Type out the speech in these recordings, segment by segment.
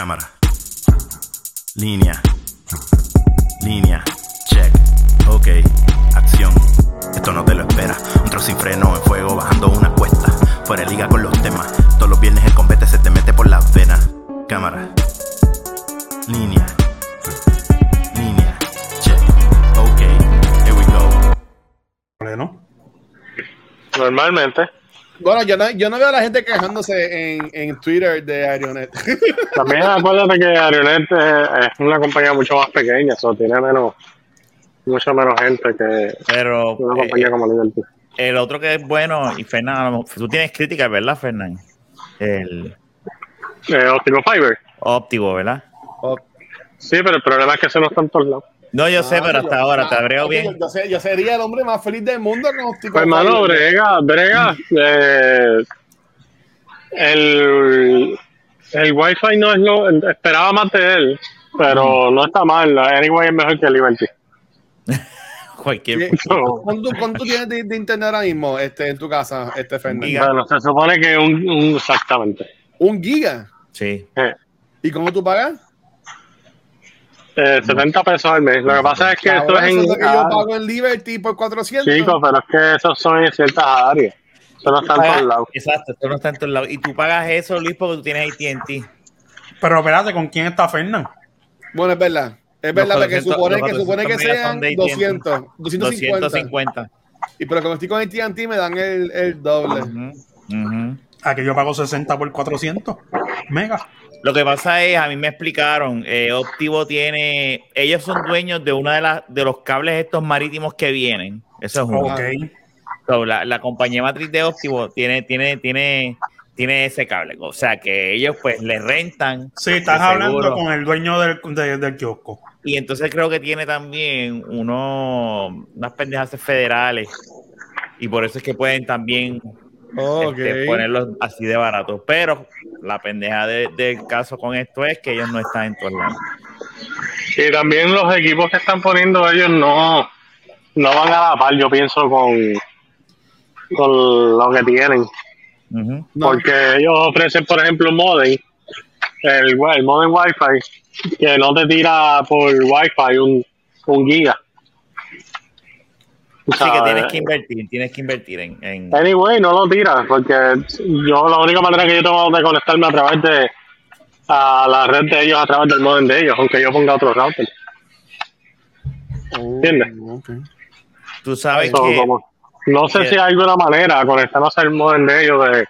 Cámara. Línea. Línea. Check. Ok. Acción. Esto no te lo espera. Un trozo sin freno en fuego bajando una cuesta. Fuera de liga con los temas. Todos los viernes el combate se te mete por las venas. Cámara. Línea. Línea. Check. Ok. Here we go. Bueno, Normalmente. Bueno, yo no, yo no veo a la gente quejándose en, en Twitter de Aeronet. También acuérdate que Arionet es, es una compañía mucho más pequeña, eso tiene menos, mucho menos gente que Pero una eh, compañía como Liberty. el otro que es bueno, y Fernán, a lo mejor- tú tienes críticas, ¿verdad, Fernán? El Eh, Optical Fiber. óptico, ¿verdad? Sí, pero el problema es que eso no está en todos lados. No, yo sé, Ah, pero hasta yo- ahora te abreo bien. Yo, yo sé- yo sería el hombre más feliz del mundo con Pues, hermano, brega, brega. eh, el, el Wi-Fi no es lo. Esperaba más de él, pero no está mal. Anyway, es mejor que Liberty. Cualquier. ¿Qué- ¿Cuánto, cuánto tienes de, de internet ahora mismo este, en tu casa, este. Bueno, se supone que un, un- exactamente. Un giga. Sí. Eh, ¿Y cómo tú pagas? Eh, 70 pesos al mes. Lo que pasa es que esto Cabrón, es eso en. es lo que yo pago en Liberty por 400. Chicos, pero es que esos son en ciertas áreas. Eso no está en todos lados. Exacto, esto no está en todos lados. Y tú pagas eso, Luis, porque tú tienes ATT. pero espérate, ¿con quién está Fernán? Bueno, es verdad. Es verdad, porque 400 supone que, supone que 400 sean son de AT&T. 200, 250. 250. Y pero como estoy con AT&T me dan el, el doble. Ujú, ujú. Aquí yo pago 60 por 400 mega. Lo que pasa es, a mí me explicaron, eh, Optivo tiene, ellos son dueños de una de las de los cables estos marítimos que vienen. Eso es uno. Ok. So, la, la compañía matriz de Optivo tiene, tiene, tiene, tiene ese cable. O sea que ellos pues le rentan. Sí, estás hablando con el dueño del, de- del kiosco. Y entonces creo que tiene también uno, unas pendejas federales. Y por eso es que pueden también Este, ponerlos así de baratos. Pero la pendeja de- del caso con esto es que ellos no están en todos lados. Y también los equipos que están poniendo ellos no, no van a la par, yo pienso, con, con lo que tienen. No. Porque ellos ofrecen, por ejemplo, un modem, el, el modem Wi-Fi, que no te tira por Wi-Fi un, un giga. Así que tienes que invertir, tienes que invertir en, en- Anyway, no lo tira, porque yo la única manera que yo tengo de conectarme a través de a la red de ellos, a través del modem de ellos, aunque yo ponga otro router. ¿Entiendes? Ok. tú sabes So, que como- no sé que- si hay alguna manera conectarnos al modem de ellos de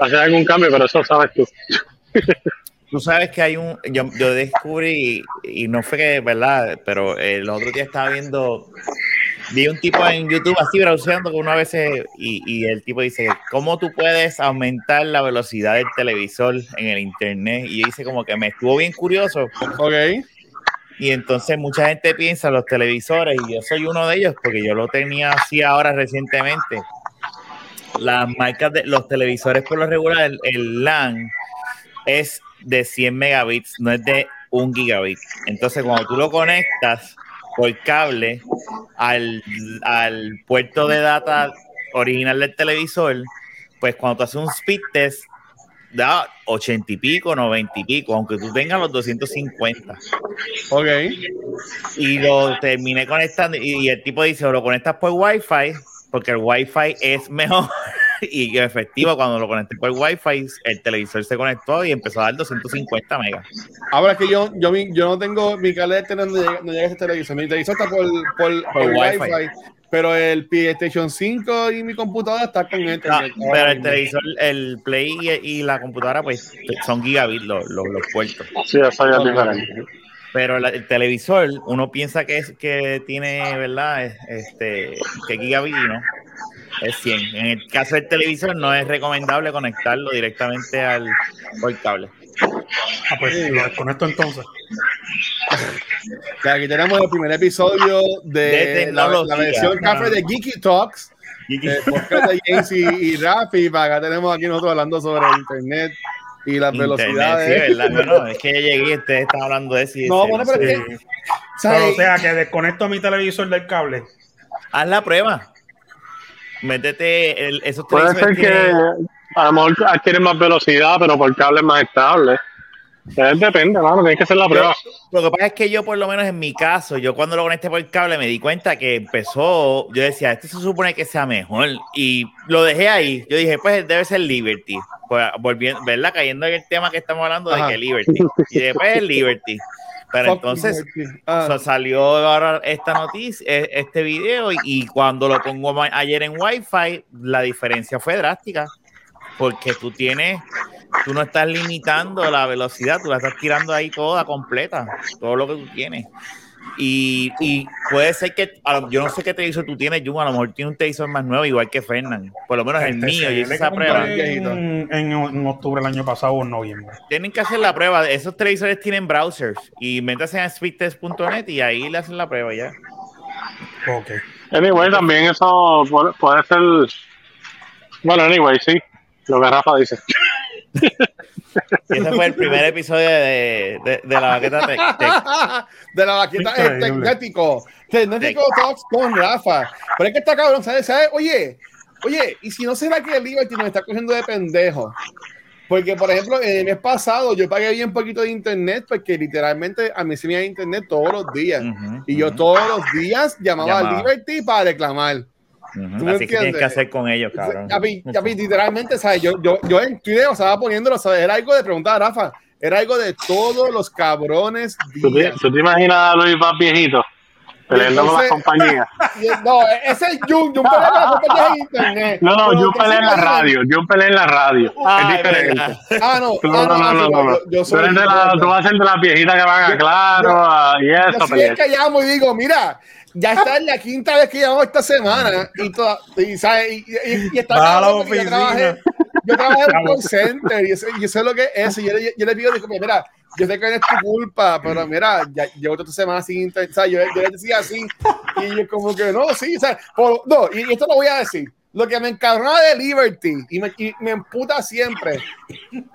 hacer algún cambio, pero eso sabes tú. tú sabes que hay un yo, yo descubrí y no fue que verdad, pero el otro día estaba viendo vi un tipo en YouTube así browseando que uno a veces y, y el tipo dice cómo tú puedes aumentar la velocidad del televisor en el internet y yo hice como que me estuvo bien curioso Ok. Y entonces mucha gente piensa los televisores, y yo soy uno de ellos porque yo lo tenía así ahora recientemente. Las marcas de los televisores por lo regular, el, el LAN es de 100 megabits, no es de 1 gigabit. Entonces cuando tú lo conectas por cable al, al puerto de data original del televisor, pues cuando tú haces un speed test, da 80 y pico, 90 y pico, aunque tú tengas los 250 Ok. y lo terminé conectando y, y el tipo dice o lo conectas por wifi porque el wifi es mejor y efectivo cuando lo conecté por wifi el televisor se conectó y empezó a dar 250 megas Ahora es que yo, yo, mi- yo no tengo mi cable de internet, no llega, no llega ese televisor. Mi televisor está por, por, por Wi-Fi. Wi-Fi. Pero el PlayStation 5 y mi computadora está con Ah, internet. pero el televisor el play y, y la computadora pues son gigabit los, los, los puertos Sí, eso ya diferente. pero la- el televisor uno piensa que es que tiene verdad Es- este que gigabit y no es 100 en el caso del televisor no es recomendable conectarlo directamente al por cable Ah, pues lo desconecto entonces. Aquí tenemos el primer episodio de, De la, versión café de Geeky Talks. Eh, podcast de James y, y Rafi. Para acá tenemos aquí nosotros hablando sobre internet y las Internet, velocidades. sí, ¿verdad? Bueno, es que yo llegué y ustedes estaban hablando de eso. y No, ese- bueno, pero es. Pero, o sea, que desconecto mi televisor del cable. Haz la prueba. Métete el, esos Puede ser que tienen- a lo mejor adquieren más velocidad, pero por cable es más estable. Eh, Depende, mano, tienes que hacer la prueba. Lo que pasa es que yo, por lo menos en mi caso, yo cuando lo conecté por el cable me di cuenta que empezó, yo decía, este se supone que sea mejor. Y lo dejé ahí. Yo dije, pues debe ser Liberty. Pues volviendo, ¿verdad? Cayendo en el tema que estamos hablando Ajá. de que Liberty. Y después es Liberty. Pero entonces. Ah. so, salió ahora esta noticia, eh, este video, y, y cuando lo pongo ayer en Wi-Fi, la diferencia fue drástica. Porque tú tienes, tú no estás limitando la velocidad, tú la estás tirando ahí toda completa, todo lo que tú tienes. Y, y puede ser que, a yo no sé qué televisor tú tienes, Jun, a lo mejor tiene un televisor más nuevo, igual que Fernand. Por lo menos el Este mío, yo hice esa prueba. En, en, octubre del año pasado o en noviembre. Tienen que hacer la prueba. Esos televisores tienen browsers y métanse en speedtest.net y ahí le hacen la prueba ya. Ok. Anyway, también eso puede ser. Bueno, anyway, sí. Lo que Rafa dice. Y ese fue el primer episodio de, de, de la baqueta Tech. Tech. de la vaquita es Increíble. tecnético. Tecnético Talks con Rafa. Pero es que está cabrón, ¿sabes? ¿sabes? Oye, oye, y si no será que el Liberty nos está cogiendo de pendejo. Porque, por ejemplo, el mes pasado yo pagué bien poquito de internet porque literalmente a mí se me iba internet todos los días. Ujú, Y yo ujú, todos los días llamaba, Llamaba. a Liberty para reclamar. ¿Tú me Así que tienes que hacer con ellos, cabrón. Ya vi, ya vi, literalmente, ¿sabes? Yo, yo, yo en Twitter estaba poniéndolo, ¿sabes? Era algo de preguntar a Rafa. Era algo de todos los cabrones ¿Tú te, tú te imaginas a Luis más viejito peleando con las compañías? No, ese es Jun. Jun pelea con las compañías de internet. No, no, yo sí en la radio. Yo peleé en la radio. Ay, es diferente. Ah, no. No, ah, no, no, no, sí, no, no. yo- Yo Tú, soy. eres de la, tú vas a ser de las viejitas que van a Yo- claro yo- a- y Yo eso, el pelear. que llamo y digo, mira, ya está en la quinta vez que llamo esta semana y, toda, y, ¿sabes? y, y- y está la porque yo oficina. trabajé, yo trabajé en un call center y eso, y eso es lo que es. Y yo, le- yo le pido, digo, mira, yo sé que no es tu culpa, pero mira, ya llevo esta semana sin internet. Yo, yo le decía así y yo como que no, sí, ¿sabes? Por- no, y, y esto lo voy a decir. Lo que me encabrona de Liberty y me, y me emputa siempre.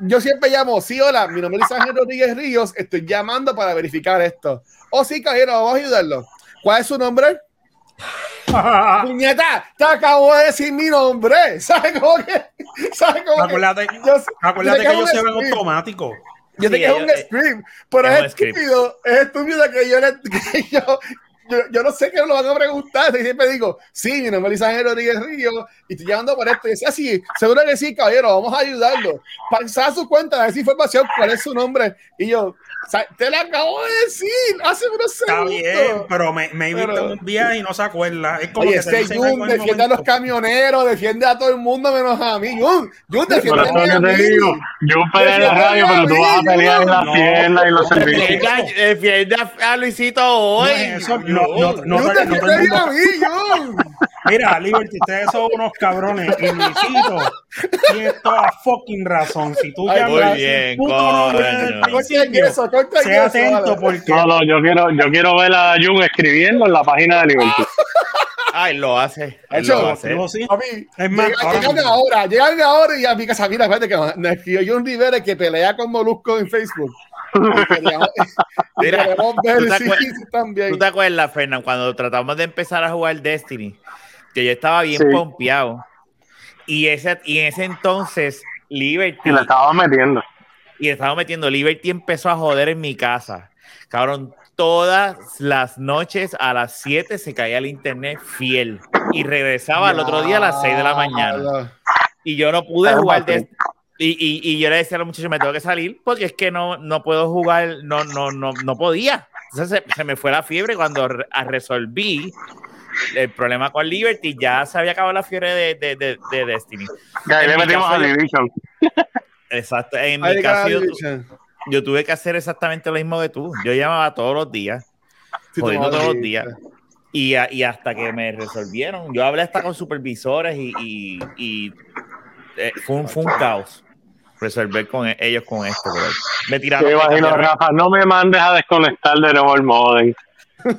Yo siempre llamo, sí, hola, mi nombre es Ángel Rodríguez Ríos, estoy llamando para verificar esto. Oh, sí, caballero, vamos a ayudarlo. ¿Cuál es su nombre? Puñeta, te acabo de decir mi nombre. ¿Sabes cómo que? ¿Sabes cómo que? Acuérdate, Yo, acuérdate yo sé que ellos un se ven automático. Yo sé Sí, que es un ellos- script, pero es estúpido, es estúpido que yo, le- que yo, yo, yo no sé qué lo van a preguntar. Y siempre digo, sí, mi nombre es Ángel Rodríguez Río y estoy llamando por esto. Y decía, sí, seguro que sí, caballero, vamos a ayudarlo. Pasar su cuenta, a ver si información, cuál es su nombre. Y yo, o sea, te lo acabo de decir hace unos Está segundos. bien, pero me, me invita Pero- un día y no se acuerda. Es como Oye, que se este Jun defiende a los camioneros, defiende a todo el mundo menos a mí. Jun, Jun defiende a te mí. digo, peleé en la radio, pero tú vas a pelear en No, piernas y los servicios. Defienda a Luisito No, hoy. eso, no, no, no, Jun defiende a mí, Jun. Mira, Liberty, ustedes son unos cabrones. Y Luisito tiene toda fucking razón. Si tú llamas muy bien, coño. Corta sé atento porque No, no, yo quiero, yo quiero ver a Jun escribiendo en la página de Liberty. Ay, lo hace. él Hecho, lo va a sí. Mí, Es más, llegan ahora, llegan ahora y a mi casa, mira, espérate que me escribió John Rivera que pelea con Molusco en Facebook. Mira, ¿tú te si acuer- también. ¿Tú te acuerdas, Fernán, cuando tratamos de empezar a jugar Destiny? Que yo estaba bien Sí. pompeado. Y, ese, y en ese entonces, Liberty. Y le estaba metiendo. Y estaba metiendo Liberty empezó a joder en mi casa. Cabrón, todas las noches a las 7 se caía el internet fiel y regresaba al otro día a las 6 de la mañana. Y yo no pude jugar de y, y, y yo le decía a los muchachos, me tengo que salir porque es que no, no puedo jugar, no, no, no, no podía. Entonces se, se me fue la fiebre cuando re- a- resolví el problema con Liberty, ya se había acabado la fiebre de, de, de, de Destiny. Y ahí En le metimos a Division. Exacto. En Ay, mi caso, yo, yo tuve que hacer exactamente lo mismo que tú. Yo llamaba todos los días, Sí, jodiendo todos los días. Y, a- y hasta que me resolvieron. Yo hablé hasta con supervisores y, y- y, eh, fue, un, fue un caos resolver con e- ellos con esto. bro. Me tiraron. Yo imagino, Rafa, no me mandes a desconectar de nuevo el modem.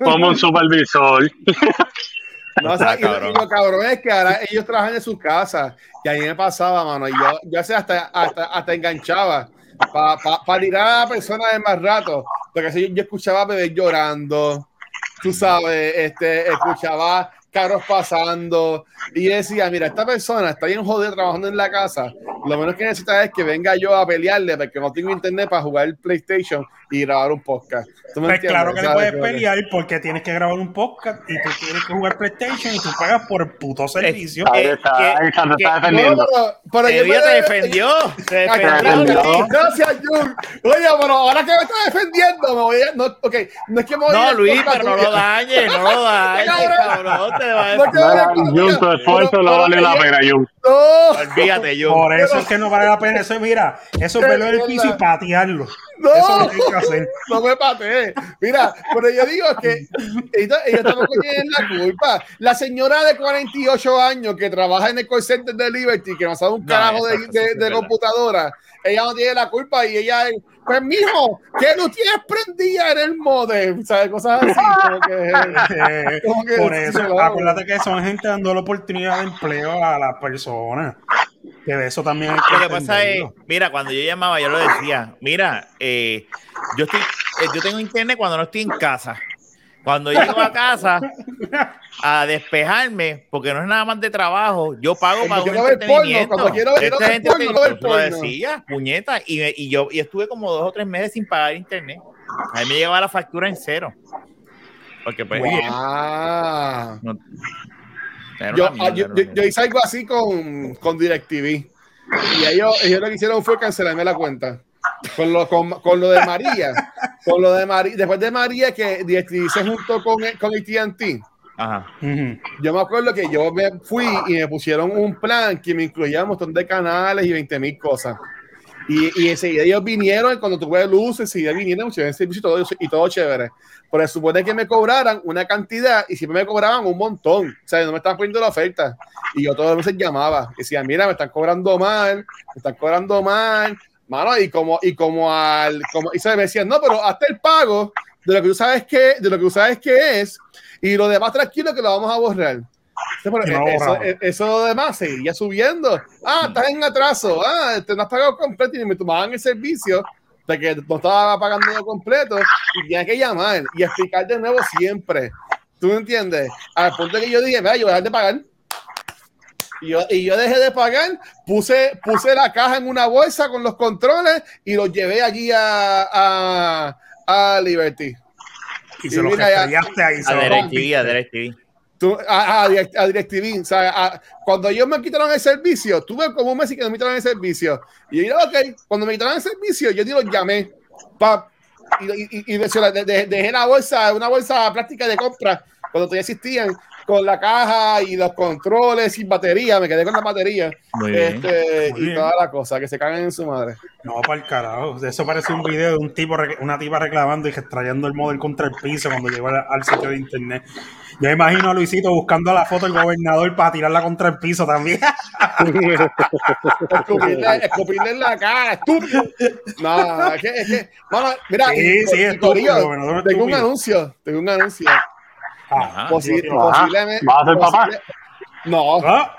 Como un supervisor. No, o sea, Está y, lo- cabrón. y lo cabrón es que ahora ellos trabajan en sus casas. Y a mí me pasaba, mano. Y yo, yo hacía hasta, hasta, hasta enganchaba para pa, pa tirar a la persona de más rato. Porque así yo, yo escuchaba a bebés llorando. Tú sabes, este, escuchaba carros pasando. Y yo decía, mira, esta persona está bien jodida trabajando en la casa. Lo menos que necesitas es que venga yo a pelearle porque no tengo internet para jugar el PlayStation y grabar un podcast. ¿Tú me Pues entiendes? claro que le puedes pelear porque tienes que grabar un podcast y tú tienes que jugar PlayStation y tú pagas por el puto servicio. Ahí está, que- ahí está, te que- está No, defendiendo. pero, pero yo Ella te defendió. Se defendió. Gracias, Jun. Oye, pero ahora que me está defendiendo, me voy a. No, ok, no es que me voy a No, Luis, pero no lo dañes, no lo dañes, cabrón. Jun, tu esfuerzo no vale la pena, Jun. No, Olvídate, yo. Por eso es que no vale la pena. Eso, mira, eso es verlo en el piso y patearlo. no. Eso es lo que hay que hacer. No me pateé. Mira, pero yo digo que ella, ella tampoco tiene la culpa. La señora de 48 años que trabaja en el call center de Liberty, que no sabe un No, carajo de, de- de computadora, ella no tiene la culpa y ella es, pues mijo, ¿qué no tienes prendida en el modem? ¿Sabes? Cosas así. Como que, como que por eso, acuérdate que son gente dando la oportunidad de empleo a las personas. Que de eso también hay que Lo que pasa es, mira, cuando yo llamaba, yo lo decía, mira, eh, yo estoy, eh, yo tengo internet cuando no estoy en casa. Cuando llego a casa a despejarme, porque no es nada más de trabajo, yo pago para un porno, entretenimiento. cuando quiero ver- Esta gente porno, te- no yo lo decía, puñeta, y, y yo y estuve como dos o tres meses sin pagar internet. A mí me llegaba la factura en cero. Porque pues, Wow. no- Yo, una mierda, ah, yo, una yo- yo hice algo así con, con DirecTV. Y ellos, ellos lo que hicieron fue cancelarme la cuenta. Con lo, con, con lo de María. Con lo de María. Después de María, que se juntó con, con ATT. Ajá. Yo me acuerdo que yo me fui y me pusieron un plan que me incluía un montón de canales y 20 mil cosas. Y, y enseguida ellos vinieron, y cuando tuve luz, enseguida vinieron, y todo, y todo chévere. Pero se supone que me cobraran una cantidad y siempre me cobraban un montón. O sea, no me estaban poniendo la oferta. Y yo todas las veces llamaba. Y decía, mira, me están cobrando mal, me están cobrando mal. Mano, y como, y como al, como, y se me decían, no, pero hasta el pago de lo que tú sabes que, de lo que tú sabes que es, y lo demás tranquilo que lo vamos a borrar. No lo eso, borramos. eso, eso demás seguía subiendo. Ah, estás en atraso. Ah, te no has pagado completo y me tomaban el servicio de que no estaba pagando completo y tenía que llamar y explicar de nuevo siempre. ¿Tú me entiendes? Al punto que yo dije, yo voy a dejar de pagar. Y yo, y yo dejé de pagar, puse, puse la caja en una bolsa con los controles y los llevé allí a, a, a Liberty. Y Y se lo mira, ya- estrellaste ahí. A DirecTV, a. DirecTV. Tú- a, a, Direct- a DirecTV. O sea, a- cuando ellos me quitaron el servicio, tuve como un mes y que no me quitaron el servicio. Y yo dije, ok, cuando me quitaron el servicio, yo los llamé. Pa, y y, y, y de- de- de- dejé la bolsa, una bolsa plástica de compra, cuando todavía existían, con la caja y los controles y batería. Me quedé con la batería. Muy bien. Este, Muy y bien. toda la cosa, que se cagan en su madre. No, para el carajo. Eso parece un video de un tipo, una tipa reclamando y extrayendo el modem contra el piso cuando llegó al, al sitio de internet. Yo me imagino a Luisito buscando la foto del gobernador para tirarla contra el piso también. Escupirle, escupirle en la cara, estúpido. No, es que, es que, mano, mira, Sí, y- sí, y- estúpido, tengo un anuncio, tengo un anuncio. Ajá. posiblemente. ¿Vas a ser papá? posible- No, Ah,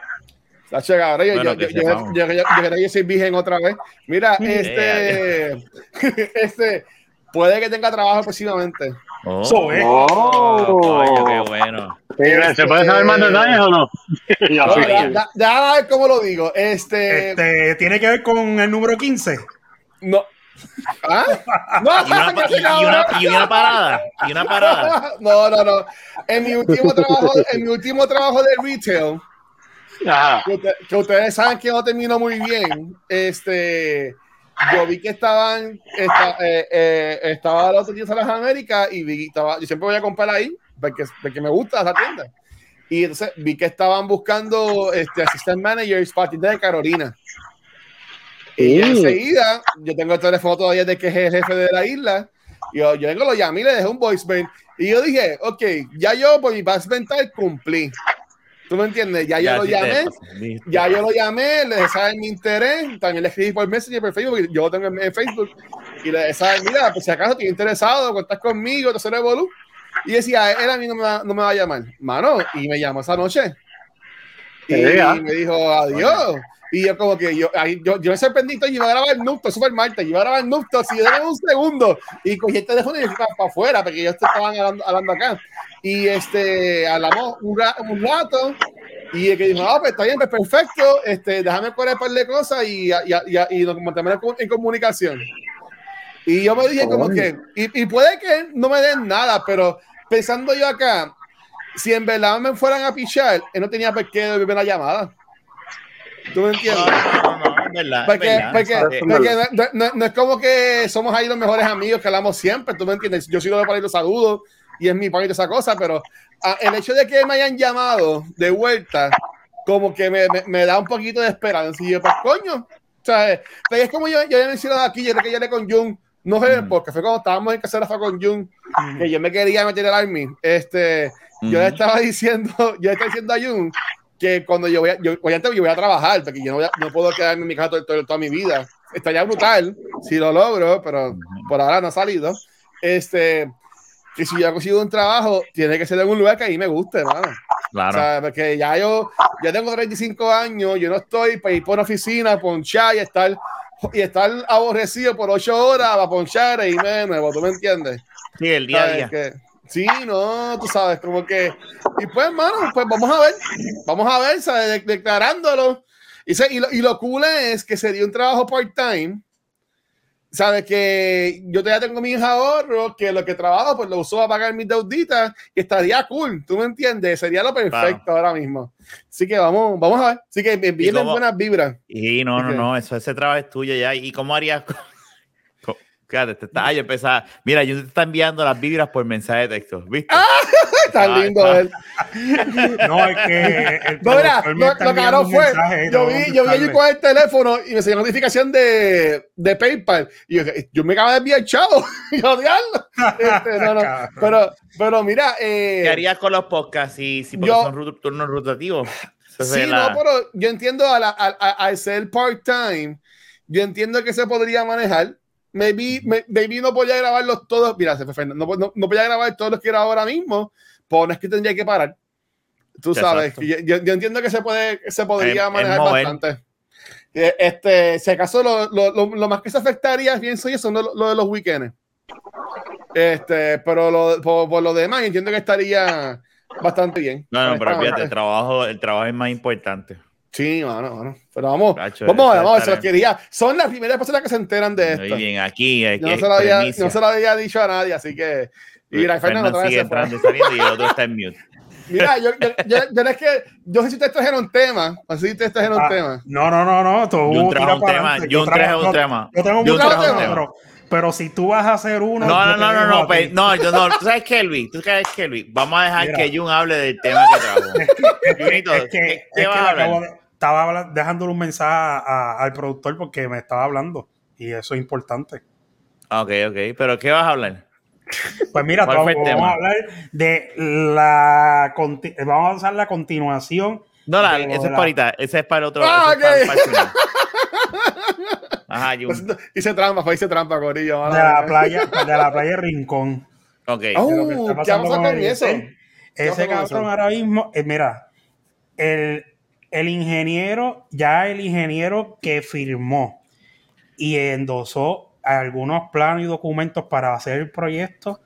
Sacho, cabrón, yo, Bueno, yo, yo, yo, yo- yo- soy virgen otra vez. Mira, este, este, puede que tenga trabajo próximamente. Oh, Eso es. Oh. coño, qué bueno. Eh, ¿Se puede saber más detalles o no? Ya, No, Déjame ver cómo lo digo. Este, este, tiene que ver con el número 15. no. ¿Ah? No, Y una, pa- y- y una- y una parada. Y una parada. no, no, no. En mi último trabajo, en mi último trabajo de retail, Ajá. que, usted- que ustedes saben que no terminó muy bien. Este, yo vi que estaban, esta- eh, eh, estaba los días en las Américas y vi, estaba, yo siempre voy a comprar ahí porque, porque me gusta esa tienda. Y entonces vi que estaban buscando este, assistant managers para tienda de Carolina. Y enseguida, yo tengo el teléfono todavía de que es el jefe de la isla. Y yo, yo vengo, lo llamé y le dejé un voicemail. Y yo dije, ok, ya yo por mi paz mental cumplí. ¿Tú me entiendes? Ya yo Ya, lo sí te llamé. Ya yo lo llamé, le dejé saber mi interés, también le escribí por Messenger, por Facebook, yo lo tengo en, en Facebook, y le saber, mira, pues si acaso estoy interesado, cuentas conmigo, te seré volú. Y decía, él a mí no me, va, no me va a llamar, mano, y me llamó esa noche. Y, ah. me dijo, adiós. Y yo como que yo, ahí, yo, yo me sorprendí, yo iba a grabar Nupto, super Marta, yo iba a grabar Nupto, si yo dame un segundo, y cogí el teléfono y fui para, afuera, porque ellos estaban hablando, hablando acá. Y este, hablamos un, ra- un rato, Y el que dijo, ah, pues está bien, pues perfecto, este, déjame correr un par de cosas y, y, y, y nos mantenemos en comunicación. Y yo me dije como que, y, y, puede que no me den nada, pero pensando yo acá, si en verdad me fueran a pichar, él no tenía por qué devolver la llamada. ¿Tú me entiendes? No, no, no, es verdad. Porque, verdad. porque, porque no, no, no, es como que somos ahí los mejores amigos que hablamos siempre, ¿tú me entiendes? Yo sí lo para ir los saludos y es mi país esa cosa, pero ah, el hecho de que me hayan llamado de vuelta, como que me, me, me da un poquito de esperanza. Y yo, pues coño, o sea, es como yo, yo ya mencionado aquí, yo creo que ya le con Jung, no fue Mm. porque fue cuando estábamos en Casera fue con Jung, que yo me quería meter el Army. Este, yo le Ujú. estaba diciendo, yo le estaba diciendo a Jung que cuando yo voy a, yo, obviamente yo voy a trabajar, porque yo no, voy a- no puedo quedarme en mi casa todo- todo- toda mi vida. Estaría brutal si lo logro, pero por ahora no ha salido. Este, que si yo consigo un trabajo, tiene que ser en un lugar que a mí me guste, hermano. Claro. O sea, porque ya yo ya tengo 35 años, yo no estoy para ir por una oficina, ponchar y estar, y estar aborrecido por 8 horas para ponchar e irme de nuevo, ¿tú me entiendes? sí, el día a día. Que, sí, no, tú sabes, como que. Y pues, hermano, pues vamos a ver, vamos a ver, ¿sabes? De- declarándolo. Y, se- y, lo, y lo cool es que se dio un trabajo part-time. Sabes que yo todavía tengo mis ahorros, que lo que trabajo, pues lo uso a pagar mis deuditas y estaría cool, ¿tú me entiendes? Sería lo perfecto ahora mismo. Así que vamos, vamos a ver. Así que vienen buenas vibras. Y no, no, no, eso, ese trabajo es tuyo ya. ¿Y cómo harías? Fíjate, te está, yo empezaba. Mira, yo te está enviando las vibras por mensaje de texto, ¿viste? Ah, Está Ah, lindo está. él. No, es que. el No, mira, lo, lo caro fue. mensaje Yo vi, que yo vi allí contestarle. con el teléfono y me salió notificación de, de PayPal. Y yo, yo me acabo de enviar chavo. Y yo, diablo. Este, no, no. Pero, pero mira, eh, ¿Qué harías con los podcasts si, si porque yo- son turnos rotativos? Sí, la- no, pero yo entiendo a la- a- a- al ser part-time, yo entiendo que se podría manejar. Maybe, maybe no podía grabarlos todos. Mira, se fue Fernando, no, no, no podía grabar todos los que grabo ahora mismo, pero no es que tendría que parar. Tú sabes, yo, yo- entiendo que se puede, se podría manejar bastante. Eh, Este, si acaso lo, lo, lo, lo más que se afectaría, pienso yo, son lo, lo de los weekends. Este, pero por, por lo demás, entiendo que estaría bastante bien. No, no, pero fíjate, el trabajo, el trabajo es más importante. Sí, mano, mano. Pero vamos, vamos, a ver, eso vamos, ver, se los quería. Son las primeras personas que se enteran de Muy esto. bien, aquí hay Yo no que se, lo había, no se lo había dicho a nadie, así que. Y mira, Fernando Fernan otra vez sigue se fue. entrando y saliendo y el otro está en mute. Mira, yo, yo, yo, yo no es que. Yo sé si ustedes trajeron tema. Así ustedes trajeron Ah, tema. No, no, no, no. Tú tira trajo un tema. Jun traje- un no, tema. Yo tengo un tema, tema. pero, pero si tú vas a hacer uno. No, yo no, no, no, no, a ti. pe- no, yo no. ¿Tú sabes Kelvin? ¿Tú sabes Kelvin? Vamos a dejar Mira. que Jun hable del tema que trajo. Junito, Es que, ¿qué- es qué que vas le a hablar? De- estaba dejándole un mensaje a- a- al productor porque me estaba hablando y eso es importante. Ok, ok. ¿Pero qué vas a hablar? Pues mira, ¿Cuál vamos, vamos tema? a hablar de la vamos a usar la continuación. No, la, De ese es la- para ahorita. Ese es para el otro. Ah, ese es para-. Ajá. Pues, hice trampa, fue hice trampa, Corillo. De mala la mía. playa, de la playa Rincón. Ok. Oh, de ¿qué pasando pasado con eso? Ese, ¿Qué ese pasó con cabrón ahora mismo, eh, mira, el, el ingeniero, ya el ingeniero que firmó y endosó algunos planos y documentos para hacer el proyecto,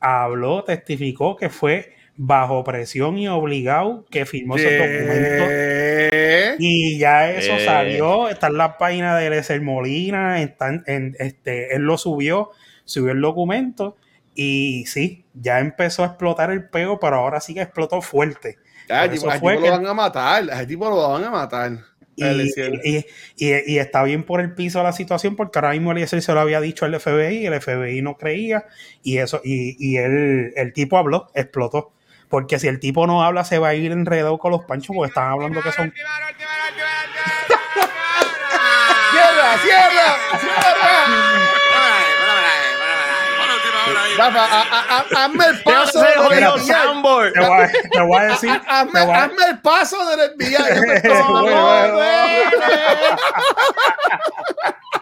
habló, testificó que fue bajo presión y obligado que firmó esos documentos. Y ya eso salió, está en la página de Lecer Molina, está en- en- este, él lo subió, subió el documento y sí, ya empezó a explotar el pego, pero ahora sí que explotó fuerte. Ah, tipo, a tipo que- lo van a matar. A ese tipo lo van a matar. Y, y, y- y está bien por el piso la situación porque ahora mismo Eliezer se lo había dicho al FBI y el FBI no creía y eso y, y él, el tipo habló, explotó. Porque si el tipo no habla se va a ir enredado con los panchos porque están hablando que son ¡Cierra, cierra, cierra! Rafa, a- a- a- hazme el paso de Jodido desviar. soundboard. te voy a, te voy a decir A- Hazme, te voy a- hazme el paso de desviar. Yo me- Bueno,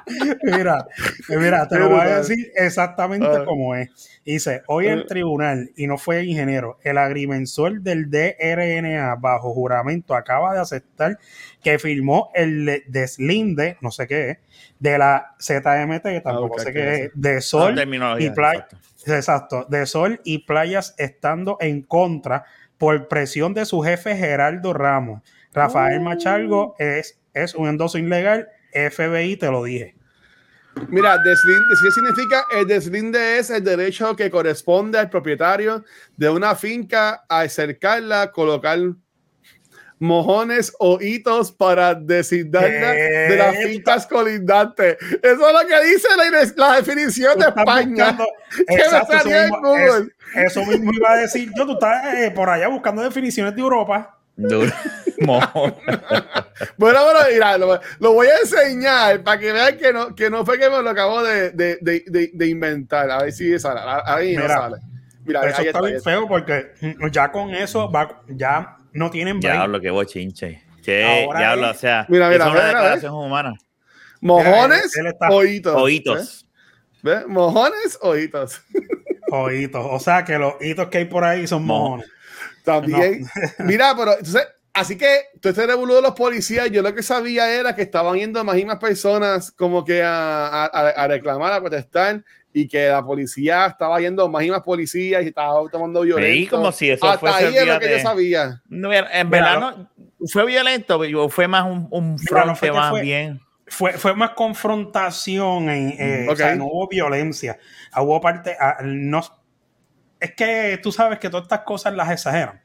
Mira, mira, te lo voy a decir exactamente como es. Dice, hoy el tribunal, y no fue ingeniero, el agrimensor del DRNA bajo juramento acaba de aceptar que firmó el deslinde, no sé qué es, de la ZMT, tampoco ok, sé ¿qué es de Sol y Playa. exacto. Exacto, de Sol y Playas estando en contra por presión de su jefe Geraldo Ramos. Rafael Machalgo es, es un endoso ilegal. FBI, te lo dije. Mira, deslinde, ¿qué significa? El deslinde es el derecho que corresponde al propietario de una finca a acercarla, colocar mojones o hitos para desigdarla de las fincas colindantes. Eso es lo que dice la, la definición de España. buscando- que me Exacto, eso en mismo- Google. es- eso mismo iba a decir yo. Tú estás eh, por allá buscando definiciones de Europa. Duro. Mojón. Bueno, bueno, mira, lo, lo voy a enseñar para que vean que no, que no fue que me lo acabo de, de, de, de- de inventar. A ver si sale. Ahí no Mira, sale. Mira, Eso ahí está está, ahí bien está. feo porque ya con eso va, ya no tienen break. Diablo, qué bochinche. Che, Ahora diablo, es- o sea, Mira, mira, es una mira, declaración humana. Mojones, Él- él está- oídos. ¿Ves? ¿Ves? Mojones, oídos. Ojitos. O sea que los hitos que hay por ahí son Mo- mojones. También. Mira, pero entonces, así que todo este revolú de los policías, yo lo que sabía era que estaban yendo más y más personas como que a- a reclamar, a protestar, y que la policía estaba yendo más y más policías y estaba tomando violencia. Sí, como si eso Hasta fuese ahí es lo que de- yo sabía. No, en Mira, verdad no, fue violento, pero fue más un, un fronte fue que más fue- bien. Fue, fue más confrontación, en, eh, Ok. o sea, no hubo violencia. Ah, Hubo parte, ah, no, es que tú sabes que todas estas cosas las exageran,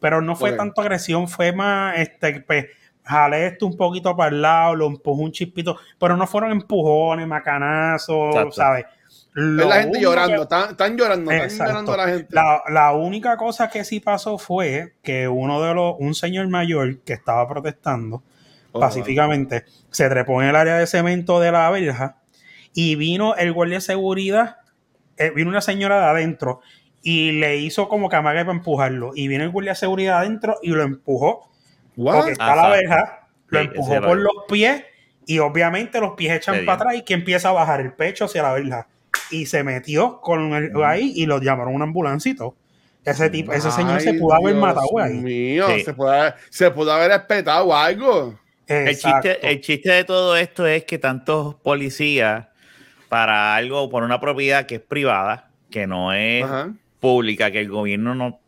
pero no fue tanto agresión, fue más, este, pues, jalé esto un poquito para el lado, lo empujó un chispito, pero no fueron empujones, macanazos, Exacto. ¿sabes? La gente único llorando, están, están llorando, están llorando la gente. La, la única cosa que sí pasó fue que uno de los, un señor mayor que estaba protestando Oh, pacíficamente, se trepó en el área de cemento de la verja y vino el guardia de seguridad, eh, vino una señora de adentro y le hizo como que amague para empujarlo. Y vino el guardia de seguridad adentro y lo empujó, What? porque está la verja, lo Sí, empujó por los pies y obviamente los pies echan para atrás y que empieza a bajar el pecho hacia la verja. Y se metió con el, ahí y lo llamaron una ambulancia y todo. Ese, tipo, ese señor se pudo haber Dios matado ahí. mío, Sí. se, pudo haber, se pudo haber espetado algo. El chiste, el chiste de todo esto es que tantos policías para algo, por una propiedad que es privada, que no es Ajá. pública, que el gobierno no,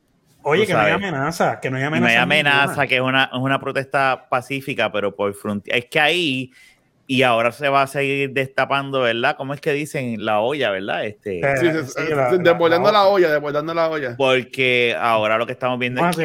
Oye, que no hay amenaza, que no hay no amenaza. hay amenaza, ninguna. que es una, es una protesta pacífica, pero por frontera. Es que ahí, y ahora se va a seguir destapando, ¿verdad? ¿Cómo es que dicen la olla, verdad? Este, Sí, sí, sí, sí, la- desbordando la- la, olla, desbordando la olla. Porque ahora lo que estamos viendo Ah, es que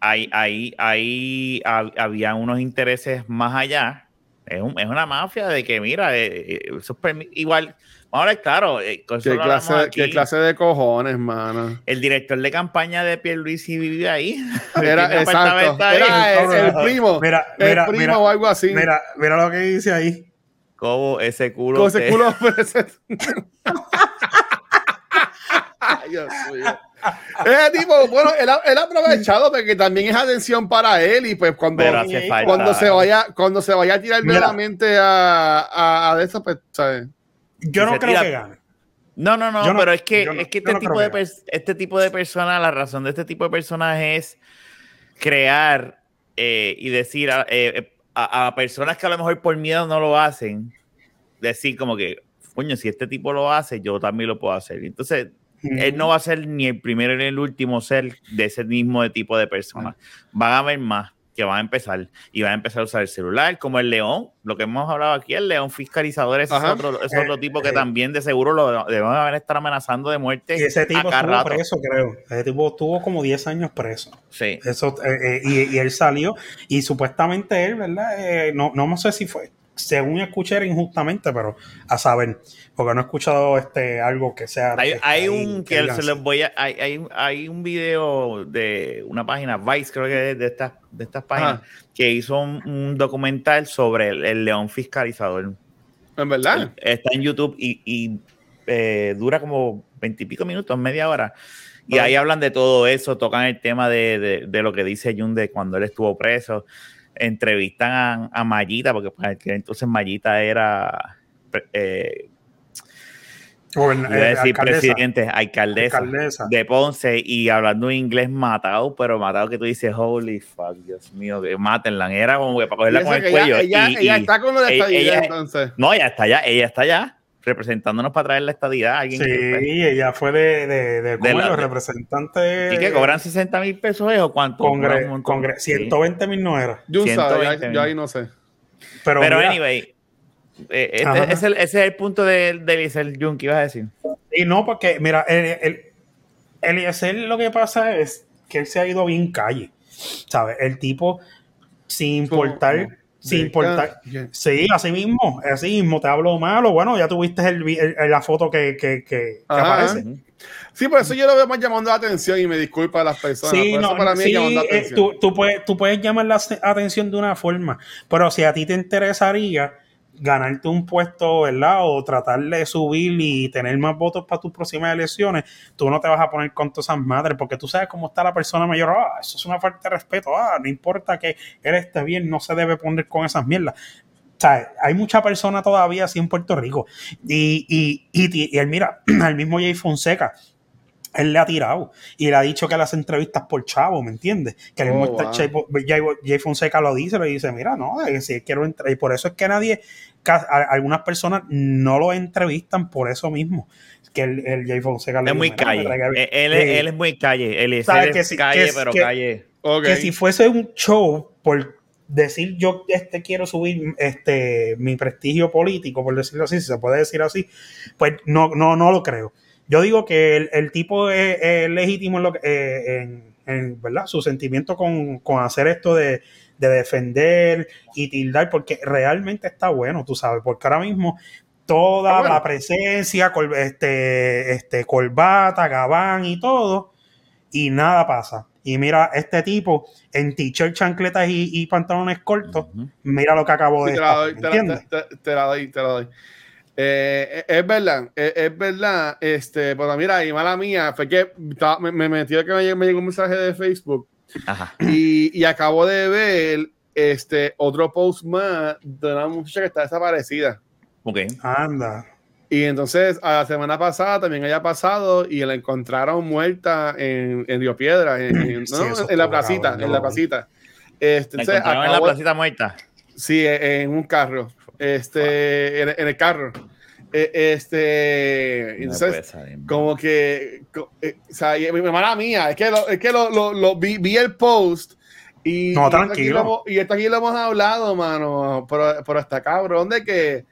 hay, hay, hab- había unos intereses más allá. Es, un- es una mafia de que, mira, eh, eh, eso es igual. Ahora, claro, eh, con ¿Qué clase, aquí. ¿Qué clase de cojones, mano? El director de campaña de Pierluisi vive ahí. Era, exacto. ahí. Era el, el primo. Mira, el mira, primo mira, o algo así. Mira, mira lo que dice ahí. Como ese culo. Con ese te- culo. Ay, Dios mío. Ese tipo, bueno, él ha, él ha aprovechado porque también es atención para él y pues cuando, Pero hace falta. cuando se vaya cuando se vaya a tirar Mira. nuevamente a, a, a eso, pues, ¿sabes? Yo no creo tira- que gane. No, no, no, Yo no- pero es que, no- es que este, no tipo de que este tipo de personas, la razón de este tipo de personas es crear eh, y decir a, eh, a- a personas que a lo mejor por miedo no lo hacen, decir como que, coño, si este tipo lo hace, yo también lo puedo hacer. Entonces, él no va a ser ni el primero ni el último ser de ese mismo tipo de personas. Van a haber más que van a empezar y van a empezar a usar el celular, como el león, lo que hemos hablado aquí, el león fiscalizador, ese es Ajá. otro, ese Eh, otro tipo que eh. también de seguro lo deben haber estar amenazando de muerte. Y ese tipo a cada estuvo rato. preso, creo. Ese tipo estuvo como 10 años preso. Sí. Eso, eh, eh, y, y él salió y supuestamente él, ¿verdad? Eh, no, no sé si fue, según escuché era injustamente, pero a saber, porque no he escuchado este algo que sea... Hay, este, un que se los voy a hay, hay, hay un video de una página Vice creo que es de estas de estas páginas Ajá. que hizo un, un documental sobre el, el león fiscalizador En verdad. está en YouTube y, y, eh, dura como veintipico minutos media hora y Ah. ahí hablan de todo eso tocan el tema de, de, de lo que dice Jun de cuando él estuvo preso entrevistan a, a Mayita porque pues, entonces Mayita era eh, Goberna- iba a eh, decir alcaldesa, presidente, alcaldesa, alcaldesa. de Ponce y hablando en inglés matado, pero matado que tú dices, holy fuck, Dios mío, que mátenla. Era como que para cogerla con el cuello. ella, ella, y- ella y- está con lo de ella- estadidad, ella- entonces. No, ella está allá, ella está allá. Representándonos para traer la estadidad. Alguien Sí, que, ella fue de, de, de, los representantes. ¿Y que cobran 60 mil pesos o cuánto? Congre- congre- Sí. 120 mil no era. Jun sabe, 120 yo, yo ahí no sé. Pero, Pero mira, anyway, eh, este- ese, ese es el punto de, de Eliezer Jun que ibas a decir. Y no, porque, mira, el, el, Eliezer lo que pasa es que él se ha ido bien calle. ¿Sabes? El tipo, sin importar, sin importar. Sí, así mismo, así mismo, te hablo malo. Bueno, ya tuviste el, la foto que, que, que, que Ajá. aparece. Sí, por eso yo lo veo más llamando la atención y me disculpa a las personas. Sí, por eso no, para mí es sí, llamando la eh, atención. tú, tú puedes, tú puedes llamar la atención de una forma, pero si a ti te interesaría ganarte un puesto, ¿verdad? O tratar de subir y tener más votos para tus próximas elecciones, tú no te vas a poner con todas esas madres, porque tú sabes cómo está la persona mayor. Ah, eso es una falta de respeto. Ah, no importa que él esté bien, no se debe poner con esas mierdas. O sea, hay mucha persona todavía así en Puerto Rico. Y, y, y, y mira, al mismo Jay Fonseca, él le ha tirado y le ha dicho que las entrevistas por chavo, ¿me entiendes? Que Oh, wow. Jay, Jay- Jay Fonseca lo dice, le dice, mira, no, eh, si quiero entrar. Y por eso es que nadie, algunas personas no lo entrevistan por eso mismo. Que el, el Jay Fonseca le Es muy "Mira, calle. Eh, Él, él es muy calle. ¿Sabe es que sí, calle, que pero que- calle. Que si fuese un show por decir yo este quiero subir este mi prestigio político por decirlo así si se puede decir así pues no no no lo creo yo digo que el, el tipo es, es legítimo en, lo que- eh, en, en, verdad su sentimiento con, con hacer esto de, de defender y tildar porque realmente está bueno tú sabes porque ahora mismo toda bueno. la presencia col- este este corbata gabán y todo y nada pasa. Y mira, este tipo en t-shirt, chancletas y, y pantalones cortos, mira lo que acabo Sí, de te la estar, doy, ¿me te la, entiendes? te- te- te la doy, te la doy. Eh, es verdad, es, es verdad, este, pero mira, y mala mía, fue que estaba- me, me metió que me llegó, me llegó un mensaje de Facebook Ajá. y, y acabo de ver este otro post más de una muchacha que está desaparecida. Ok. Anda. Y entonces, a la semana pasada también haya pasado y la encontraron muerta en, en Río Piedra, en, en- Sí, ¿no? eso en la placita, cabrón, en la placita. Este, La entonces, en la placita muerta. Sí, en un carro. Este, en, en el carro. Eh, Este, No entonces, como que, co- eh, o sea, y mi mala mía, es que lo, es que lo, lo, lo vi, vi el post y, No, y esto aquí tranquilo. y esto aquí lo hemos hablado, mano, pero, pero está cabrón de que,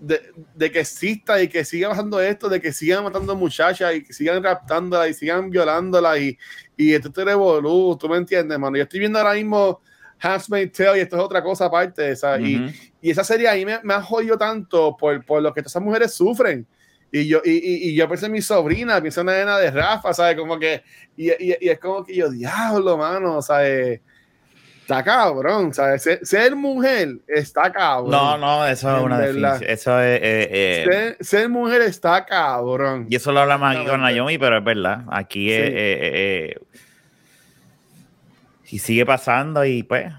de, de que exista y que siga pasando esto, de que sigan matando muchachas y que sigan raptándola y sigan violándola y, y esto te revolú, tú me entiendes, mano. Yo estoy viendo ahora mismo Handmaid's Tale y esto es otra cosa aparte, o sea, y, y esa serie ahí me, me ha jodido tanto por, por lo que esas mujeres sufren. Y yo, y, y, y yo pensé en mi sobrina, pensé en una nena de Rafa, ¿sabes? Como que, y, y, y es como que yo, diablo, mano, ¿sabes? Está cabrón, ¿sabes? Ser, ser mujer está cabrón. No, no, eso es una definición. Eso es. eh, eh, Ser, ser mujer está cabrón. y eso lo hablamos aquí con. Naomi, pero es verdad. Aquí Sí. es. eh, eh, eh, y sigue pasando y pues.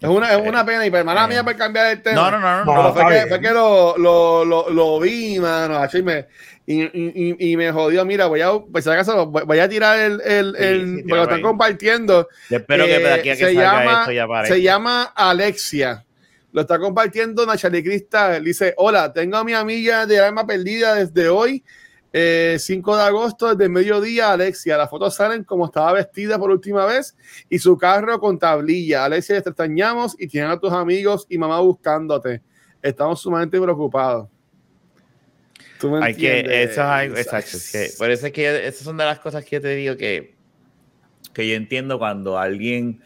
Es una, es una pena, y pues, mala Eh. mía por cambiar el tema. No, no, no, no. No, Pero está fue, que, fue que lo, lo, lo, lo vi, mano, así me, y, y, y- me jodió. Mira, voy a, pues, acaso, voy a tirar el, el, Sí, el- sí, tíralo lo están compartiendo. Yo espero que Eh, de aquí a que se, salga llama, esto ya aparezca. se llama Alexia. Lo está compartiendo Nachali Cristal. Dice: Hola, tengo a mi amiga de alma perdida desde hoy, eh, 5 de agosto, desde mediodía. Alexia, las fotos salen como estaba vestida por última vez y su carro con tablilla. Alexia, te extrañamos y tienen a tus amigos y mamá buscándote. Estamos sumamente preocupados. Tú me Hay que, entiendes. eso es algo, exacto. es que- por eso es que yo- esas son de las cosas que yo te digo que, que yo entiendo cuando alguien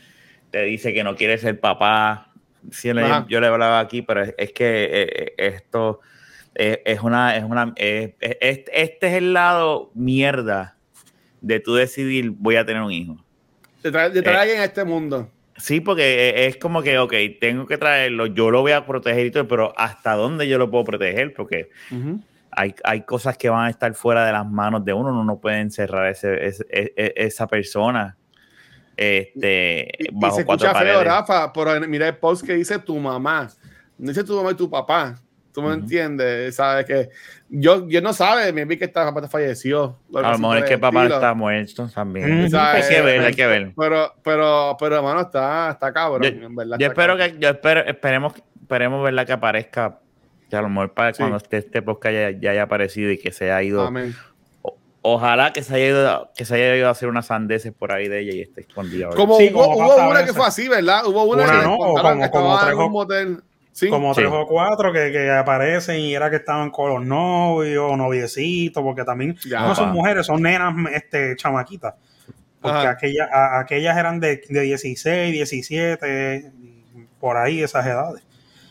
te dice que no quiere ser papá. Sí, yo, le- Ajá. yo le hablaba aquí, pero es, es que eh, eh, esto es, es una, es una, es- es- es- este es el lado mierda de tú decidir voy a tener un hijo. Traer, de traer Eh, a alguien a este mundo. Sí, porque e- es como que, ok, tengo que traerlo, yo lo voy a proteger y todo, pero ¿hasta dónde yo lo puedo proteger? Porque hay, hay cosas que van a estar fuera de las manos de uno, uno no puede encerrar ese, ese- e- e- esa persona este, Y, y bajo se cuatro escucha feo. Rafa, pero mira el post que dice tu mamá. No dice tu mamá y tu papá. Tú me entiendes, sabes que yo, yo no sabe, me vi que esta papá falleció. A lo mejor es que el papá estilo. está muerto también. Hay que ver, hay que ver. Pero, pero, pero, hermano, está, está cabrón, Yo- en verdad. Yo espero cabrón. que, yo espero, esperemos, esperemos verla que aparezca, Que a lo mejor para Sí. cuando esté este podcast ya, ya haya aparecido y que se haya ido. Amén. o- Ojalá que se haya ido, que se haya ido a hacer unas sandeces por ahí de ella y esté escondida. Como Sí, hubo, como hubo una que fue así, ¿verdad? Hubo una, Una que no, como- como en un motel. Sí. Como Sí. tres o cuatro que, que aparecen y era que estaban con los novios o noviecitos, porque también Ya. no son mujeres, son nenas este, chamaquitas. Porque aquellas, a- aquellas eran de, de 16, 17, por ahí esas edades.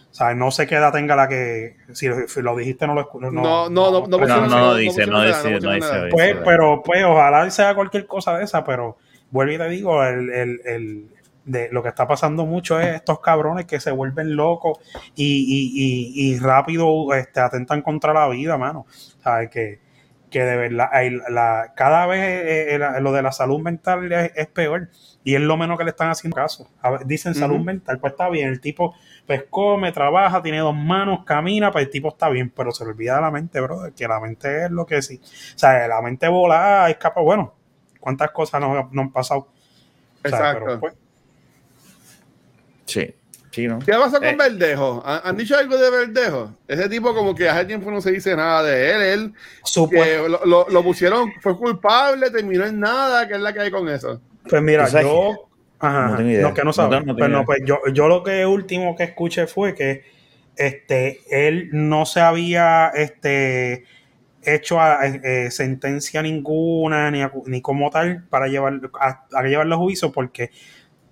O sea, no sé qué edad tenga la que, si, si lo dijiste no lo escucho. No, no, no, no No, no, no dice, no dice, no dice. Pues, pero pues ojalá sea cualquier cosa de esa, pero vuelvo y te digo, el, el- el- de, lo que está pasando mucho es estos cabrones que se vuelven locos y, y- y- y rápido este, atentan contra la vida, mano. ¿Sabes? Que, que de verdad, la- cada vez eh, eh, la- lo de la salud mental es, es peor y es lo menos que le están haciendo caso. Ver, dicen salud mental, pues está bien, el tipo pues come, trabaja, tiene dos manos, camina, pues el tipo está bien, pero se le olvida de la mente, brother, que la mente es lo que sí. O sea, la mente volada es capaz, bueno, cuántas cosas nos, nos han pasado. O sea, Exacto. pero, pues, Sí, sí, ¿no? ¿Qué pasó con Eh. Verdejo? ¿Han, han dicho algo de Verdejo? Ese tipo como que hace tiempo no se dice nada de él. Él que lo, lo- lo pusieron, fue culpable, terminó en nada. ¿Qué es la que hay con eso? pues mira, ¿Tú sabes yo... Ajá, No tengo idea. no, que no No sabe. tengo- no Pues no, pues yo, yo lo que último que escuché fue que este, él no se había este, hecho a- eh, sentencia ninguna ni, ni como tal para llevar a, a llevarlo a juicio porque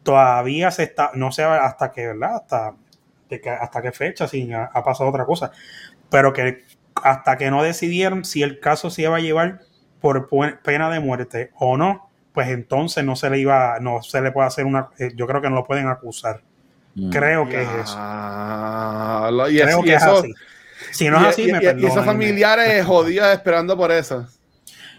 todavía se está, no sé hasta qué, ¿verdad? Hasta, de que- hasta qué fecha, si ha, ha pasado otra cosa, pero que hasta que no decidieron si el caso se iba a llevar por pena de muerte o no, pues entonces no se le iba, no se le puede hacer una, eh, yo creo que no lo pueden acusar. Mm. Creo que es eso. Ah, lo- y Creo es- y que es eso- así. Si no es y- así, y- me y- y esos familiares jodidos esperando por eso.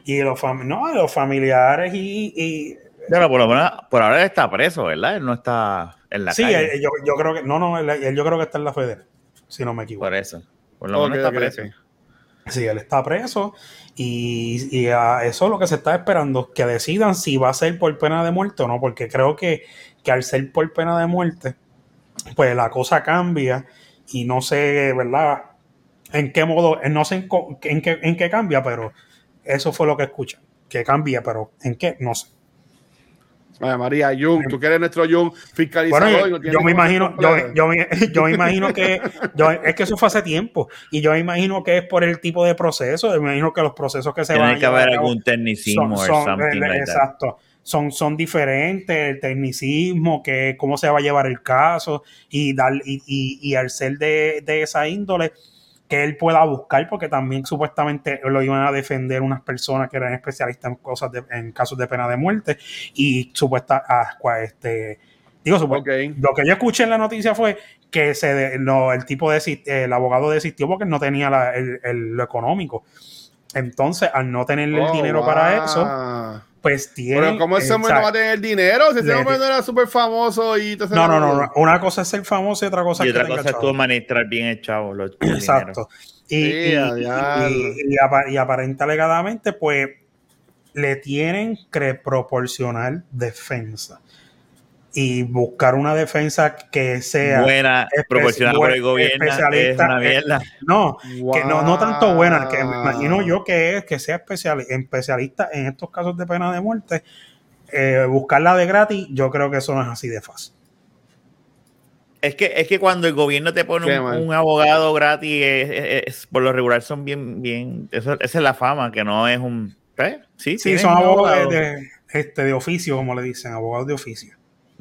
Y los, fam- no, los familiares y, y- Pero por lo menos, por ahora él está preso, ¿verdad? Él no está en la sí, calle. él- yo, yo creo que, no, no, él, él yo creo que está en la federal, si no me equivoco. por eso. Por lo menos está preso. Sí, él está preso y, y a eso es lo que se está esperando, que decidan si va a ser por pena de muerte o no, porque creo que, que al ser por pena de muerte, pues la cosa cambia y no sé, ¿verdad? En qué modo, no sé en qué, en qué cambia, pero eso fue lo que escuchan, que cambia, pero en qué, no sé. Ay, María, Jung, tú que eres nuestro Jung fiscalizador. Bueno, yo, me imagino, yo, me- yo me imagino que, yo, es que eso fue hace tiempo, y yo me imagino que es por el tipo de proceso, yo me imagino que los procesos que se van a Tiene que haber algún tecnicismo son, o son- something eh, like exacto. Son, son diferentes, el tecnicismo, que cómo se va a llevar el caso, y dar, y, y, y al ser de, de esa índole, que él pueda buscar, porque también supuestamente lo iban a defender unas personas que eran especialistas en cosas de- en casos de pena de muerte, y supuesta ah, cua- este digo supu- Ok. lo que yo escuché en la noticia fue que se de- no, el tipo de el abogado desistió porque no tenía la- el, el- lo económico. Entonces, al no tener el Oh, dinero para eso, pues tiene. Pero ¿cómo ese hombre no va a tener dinero? Si ese hombre no era súper famoso y te no, no, no, no. Una cosa es ser famoso y otra cosa Y es que otra cosa es tú administrar bien el chavo. Los, Exacto. Y, Sí, y- y- y aparenta alegadamente, pues le tienen que proporcionar defensa y buscar una defensa que sea. Buena, proporcionada por el gobierno. Es especialista, una eh, mierda. no, que no, no tanto buena, que me imagino yo que es que sea especial, especialista en estos casos de pena de muerte, eh, buscarla de gratis, yo creo que eso no es así de fácil. Es que, es que cuando el gobierno te pone un, abogado gratis, es- es- es- por lo regular son bien, bien. Eso, esa es la fama, que no es un. ¿eh? Sí, Sí, son abogados abogado. de, de- este, de oficio, como le dicen, abogados de oficio.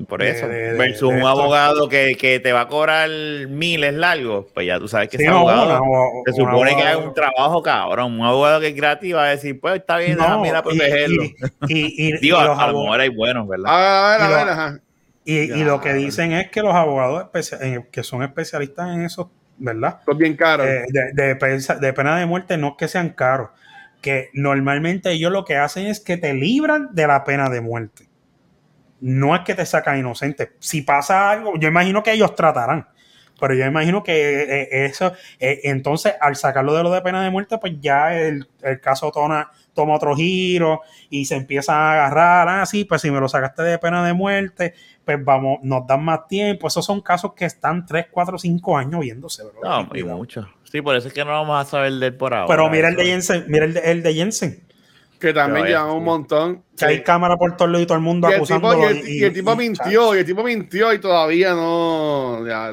Por eso. de- de- Versus de un esto. abogado que, que te va a cobrar miles largos, pues ya tú sabes que Sí, ese no, abogado una- una- se supone que haga un trabajo cabrón. Un abogado que es gratis va a decir, pues está bien, No, déjame ir a protegerlo. Y, y- y- Digo, y a, los a lo mejor hay buenos, ¿verdad? A ver, a Y lo- ver, ajá. y- lo que dicen es que los abogados especia- eh, que son especialistas en eso, ¿verdad? Son bien caros. Eh, de, de pensa- de pena de muerte no es que sean caros, que normalmente ellos lo que hacen es que te libran de la pena de muerte. No es que te sacan inocente. Si pasa algo, yo imagino que ellos tratarán, pero yo imagino que eh, eso, eh, entonces al sacarlo de lo de pena de muerte, pues ya el, el caso tona- toma otro giro y se empiezan a agarrar, ah, sí, pues si me lo sacaste de pena de muerte, pues vamos, nos dan más tiempo. Esos son casos que están 3, 4, 5 años viéndose, bro. No, y mucho. Sí, por eso es que no vamos a saber del por ahora. Pero mira el de Jensen, mira el de, el de Jensen. Que también Pero, lleva un montón. Que hay cámara por todos lados y todo el mundo Y el, acusando. tipo, y, el, y el tipo mintió, y el tipo mintió y todavía no. ya.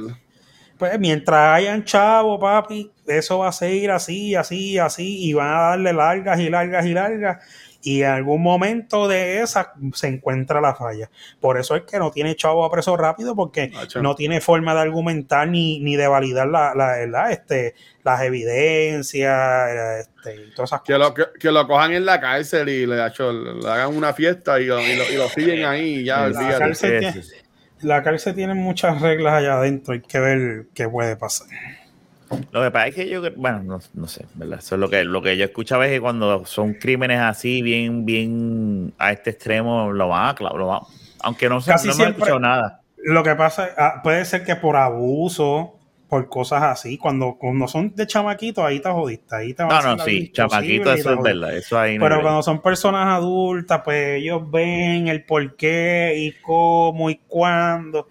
Pues mientras hayan chavo, papi, eso va a seguir así, así, así, y van a darle largas y largas y largas. Y en algún momento de esa se encuentra la falla. Por eso es que no tiene chavo a preso rápido, porque Macho. no tiene forma de argumentar ni, ni de validar la, la- la- este, las evidencias este, y todas esas Que cosas. lo, que, que lo cojan en la cárcel y le, hecho, le hagan una fiesta y lo, y lo, y lo siguen ahí y ya, La cárcel, tiene, la cárcel tiene muchas reglas allá adentro. Hay que ver qué puede pasar. Lo que pasa es que yo, bueno, no, no sé, ¿verdad? Eso es lo que, lo que yo escuchaba es que cuando son crímenes así, bien, bien a este extremo, lo van a clavar, aunque no, sé, Casi no me he siempre- escuchado nada. Lo que pasa ah, puede ser que por abuso, por cosas así, cuando, cuando son de chamaquitos, ahí te jodiste. Ahí te No, no, sí, chamaquito, eso es verdad, eso ahí no Pero cuando son personas adultas, pues ellos ven el por qué y cómo y cuándo.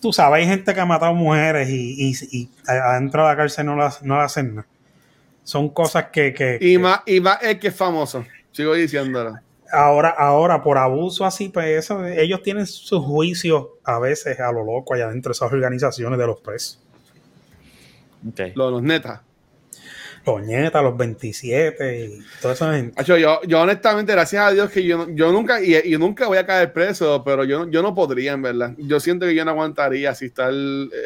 Tú sabes, hay gente que ha matado mujeres y, y, y adentro de la cárcel no la, no la hacen nada. Son cosas que, que- Y que más, y más el que es famoso. Sigo diciéndolo. ahora, ahora por abuso así, pues eso, ellos tienen sus juicios a veces a lo loco allá dentro de esas organizaciones de los presos. Ok. Los, los netas. Los nietas, los 27 y toda esa gente. Hacho, yo, yo honestamente, gracias a Dios que yo, no- yo nunca, y, y nunca voy a caer preso, pero yo, no- yo no podría, en verdad. Yo siento que yo no aguantaría si estar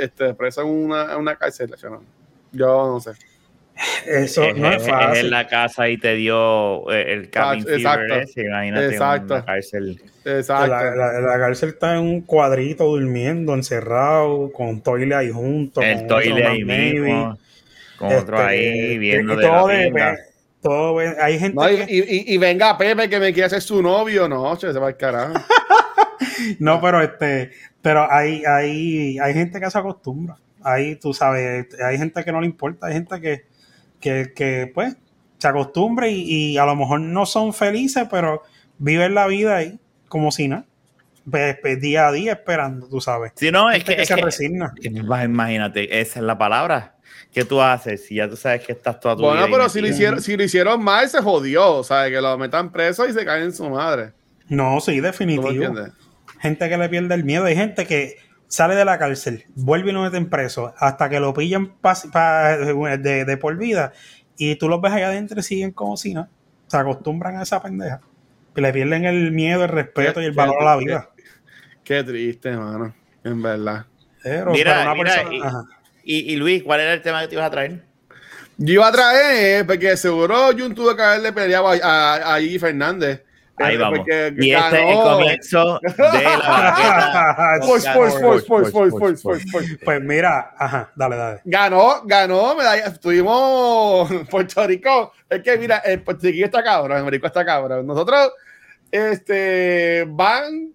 este, preso en una, en una cárcel. hacho, no. Yo no sé. Eso es, no es es- es fácil. en la casa y te dio eh, el cabin Exacto, fever exacto. ese, imagínate Exacto. en la cárcel. Exacto. La, la- la cárcel está en un cuadrito durmiendo, encerrado, con toile ahí junto. el toile ahí mismo, con otro Este, ahí viendo y de todo la todo hay gente No, y, que- y- y- y venga Pepe que me quiere ser su novio, no, che, se va al carajo. no, pero este, pero hay, hay, hay gente que se acostumbra. Ahí tú sabes, hay gente que no le importa, hay gente que, que, que, pues se acostumbra y, y a lo mejor no son felices, pero viven la vida ahí como si nada. Pues, pues, día a día esperando, tú sabes. Si no, es Gente que, que es se que- resigna. imagínate, esa es la palabra. ¿Qué tú haces si ya tú sabes que estás toda tu Bueno, vida ahí pero si lo, hicieron, si lo hicieron mal, se jodió. ¿sabes? Que lo metan preso y se caen en su madre. No, sí, ¿Tú me definitivo. gente que le pierde el miedo. Hay gente que sale de la cárcel, vuelve y lo meten preso hasta que lo pillan pa- pa- de, de por vida y tú los ves allá adentro y siguen como si no. Se acostumbran a esa pendeja. Le pierden el miedo, el respeto y el Qué- valor a la vida. Qué triste, mano. En verdad. Pero, Mira, pero una mira, persona- y-. Y, y Luis, ¿cuál era el tema que te ibas a traer? Yo iba a traer, porque seguro Jun tuvo que haberle peleado a, a, a Gigi Fernández. Ahí Eh, vamos. porque Y este es el comienzo de la force. Pues mira, ajá, dale, dale. Ganó, ganó medalla. Estuvimos en Puerto Rico. Es que mira, el Puerto Rico está cabrón, el Rico está cabrón. Nosotros, este, van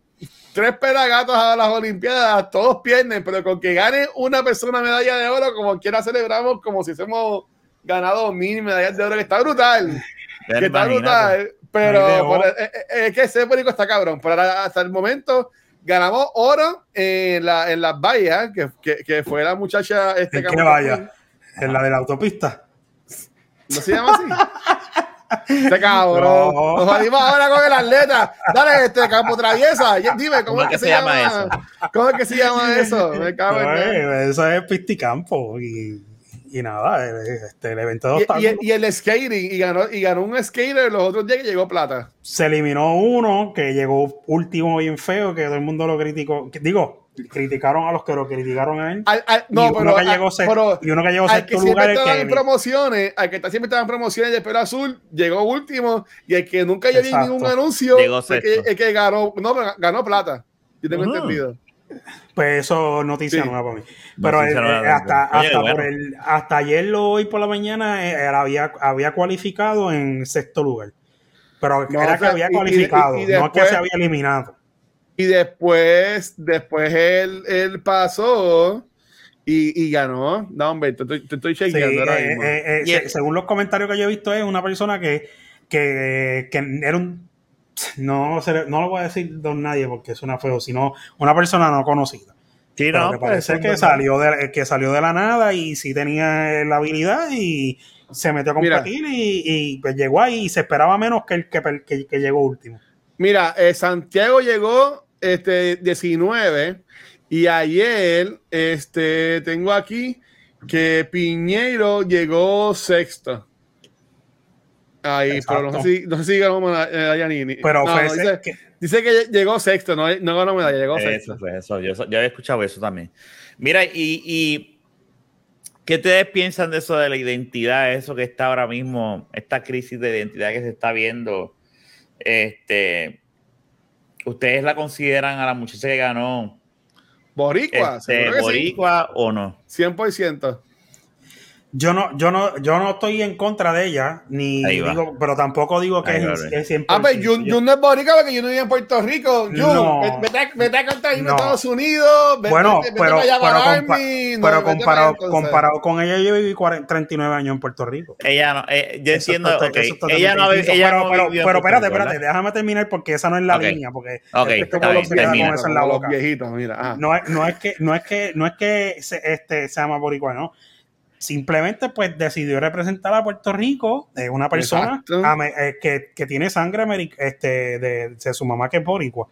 tres pelagatos a las Olimpiadas, todos pierden, pero con que gane una persona medalla de oro, como quiera celebramos como si hemos ganado mil medallas de oro, que está brutal. Que está brutal. Pero, eh, eh, es que ese Rico está cabrón. Pero ahora, hasta el momento ganamos oro en, la, en las vallas, que, que, que fue la muchacha. Este, ¿En qué valla? En la de la autopista. ¿No se llama así? Este cabrón. No. Nos jodimos ahora con el atleta. Dale, este campo traviesa. Dime, ¿cómo, es que se llama, eso? ¿Cómo es que se llama eso? Me cago en No, eh, eso es pisticampo y, y nada, este, el evento de y, y, el skating, y ganó, y ganó un skater los otros días que llegó plata. se eliminó uno que llegó último bien feo, que todo el mundo lo criticó. que- Digo, criticaron a los que lo criticaron a él. Al- al- y, no, uno pero, que llegó sexto, pero y uno que llegó al sexto que siempre lugar, el estaba en promociones, al que está- siempre estaba en promociones de pelo azul, llegó último, y el que nunca yo vi ningún anuncio, que, el que ganó, no, pero ganó plata. Yo tengo Ah. entendido. Pues eso es noticia Sí. nueva para mí. Pero Noticia eh, nueva. eh, hasta, Oye, hasta, bueno. por el, hasta ayer lo hoy por la mañana eh, él había, había cualificado en sexto lugar. Pero No, era o que sea, había y- y- cualificado, y no es que después- se había eliminado. Y después, después él, él pasó y, y ganó. No, hombre, te estoy, te estoy Sí, chequeando ahora eh, mismo. eh, eh, se- según los comentarios que yo he visto, es una persona que que, que era un. No, se le- no lo voy a decir don nadie porque suena feo, sino una persona no conocida. Sí, no, que pues, parece eso que es salió, de, que salió de la nada y sí tenía la habilidad y se metió a Mira. competir y, y, pues llegó ahí y se esperaba menos que el que, que, que llegó último. Mira, eh, Santiago llegó este 19 y ayer este tengo aquí que Piñeiro llegó sexto. Ahí, pero no sé si, no sé si ganó medalla ni- ni- Pero no, fue no, dice, que- dice que llegó sexto, no, no ganó medalla, llegó Eso sexto. fue eso. Yo, yo había escuchado eso también. Mira, y, y ¿qué ustedes piensan de eso de la identidad? Eso que está ahora mismo, esta crisis de identidad que se está viendo. Este, ¿Ustedes la consideran a la muchacha que ganó Boricua, este, sí, boricua o no? 100%. Yo no, yo no, yo no estoy en contra de ella, ni digo, pero tampoco digo que es, es 100%. Ah, pues Jun, Jun no es boricua porque yo no vivo en Puerto Rico. Jun, No. vete- vete, a- cantar en No. Estados Unidos. Vete, Bueno, vete- pero, pero, para compa- no, pero comparado, comparado con ella, yo viví 40 39 años en Puerto Rico. Ella no, eh, yo Eso entiendo, está- ok, eso está ella no, ella distinto. no pero, pero, pero espérate, espérate, ¿verdad? déjame terminar porque esa no es la Ok. línea, porque Ok, este está pueblo bien, se queda con termina. eso en la Como boca. Los viejitos, mira. No es, no es que, no es que, no es que se, este, se llama boricua, no. Simplemente pues decidió representar a Puerto Rico, es una persona eh, que, que tiene sangre este, de, de su mamá que es boricua.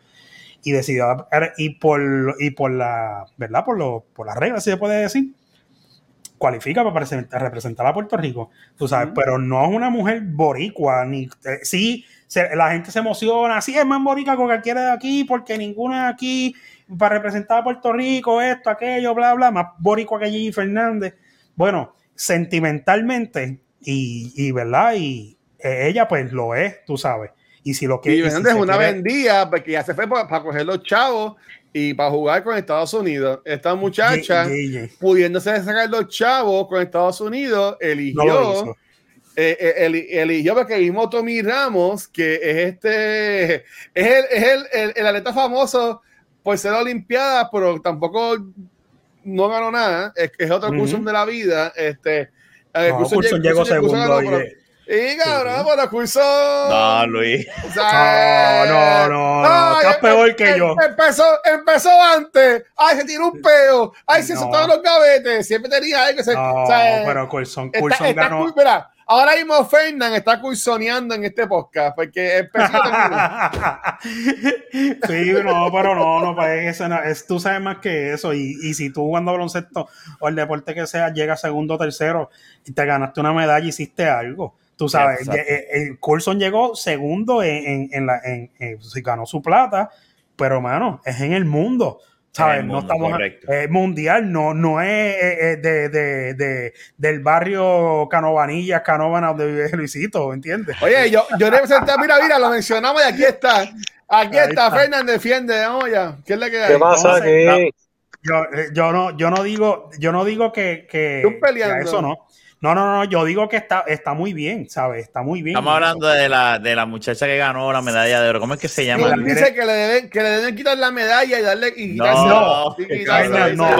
Y decidió, y por, y por la, ¿verdad? Por, lo, por las reglas, si se puede decir, cualifica para presentar- representar a Puerto Rico, tú sabes, pero no es una mujer boricua, ni, eh, sí, se- la gente se emociona, sí, es más boricua que cualquiera de aquí, porque ninguna de aquí para representar a Puerto Rico, esto, aquello, bla, bla, más boricua que Gigi Fernández. Bueno, sentimentalmente, y, y verdad, y eh, ella pues lo es, tú sabes. Y si lo que Y y si es una quiere- vendida porque ya se fue para, para coger los chavos y para jugar con Estados Unidos. Esta muchacha, Gigi, pudiéndose sacar los chavos con Estados Unidos, no eligió, hizo. eh, eh, eli- eligió porque mismo Tommy Ramos, que es este, es el, es el, el, el atleta famoso por ser Olimpiada, pero tampoco no ganó nada. Es, es otro curso de la vida. Este, eh, No, Coulson llegó- segundo. ganó, y- pero- y cabrón, Sí. pero Coulson- No, Luis. o sea, No, no, no, no, ay, estás peor que em- yo. Empezó, empezó antes. Ay, se tiró un peo. Ay, se No. soltaron los gavetes. Siempre tenía algo. Se, No, o sea, pero Coulson, está, Coulson está ganó. mira, ahora mismo Fernán está cursoneando en este podcast porque empezó sí, no, pero no, no, pues eso no, es, tú sabes más que eso. Y, y si tú jugando baloncesto o el deporte que sea, llegas segundo o tercero y te ganaste una medalla, hiciste algo. Tú sabes, eh, eh, el Coulson llegó segundo en, en, en la, en, en- sí, ganó su plata, pero mano, es en el mundo. ¿Sabes? No estamos correcto. es mundial, no, no es eh, eh, de, de, de- del barrio Canovanilla, Canovana, donde vive Luisito, ¿entiendes? Oye, yo, yo representé, mira, mira, lo mencionamos y aquí está. Aquí Ahí está, está. Fernán defiende, vamos ya. ¿Qué es la que hay? ¿Qué pasa aquí? Yo, eh, yo no, yo no digo, yo no digo que, que, Tú peleando. que a eso no. No, no, no, yo digo que está, está muy bien, ¿sabes? Está muy bien. Estamos hablando de la, de la muchacha que ganó la medalla de oro. ¿Cómo es que se llama? la- dice que le deben, que le deben quitar la medalla y darle y No, no, no.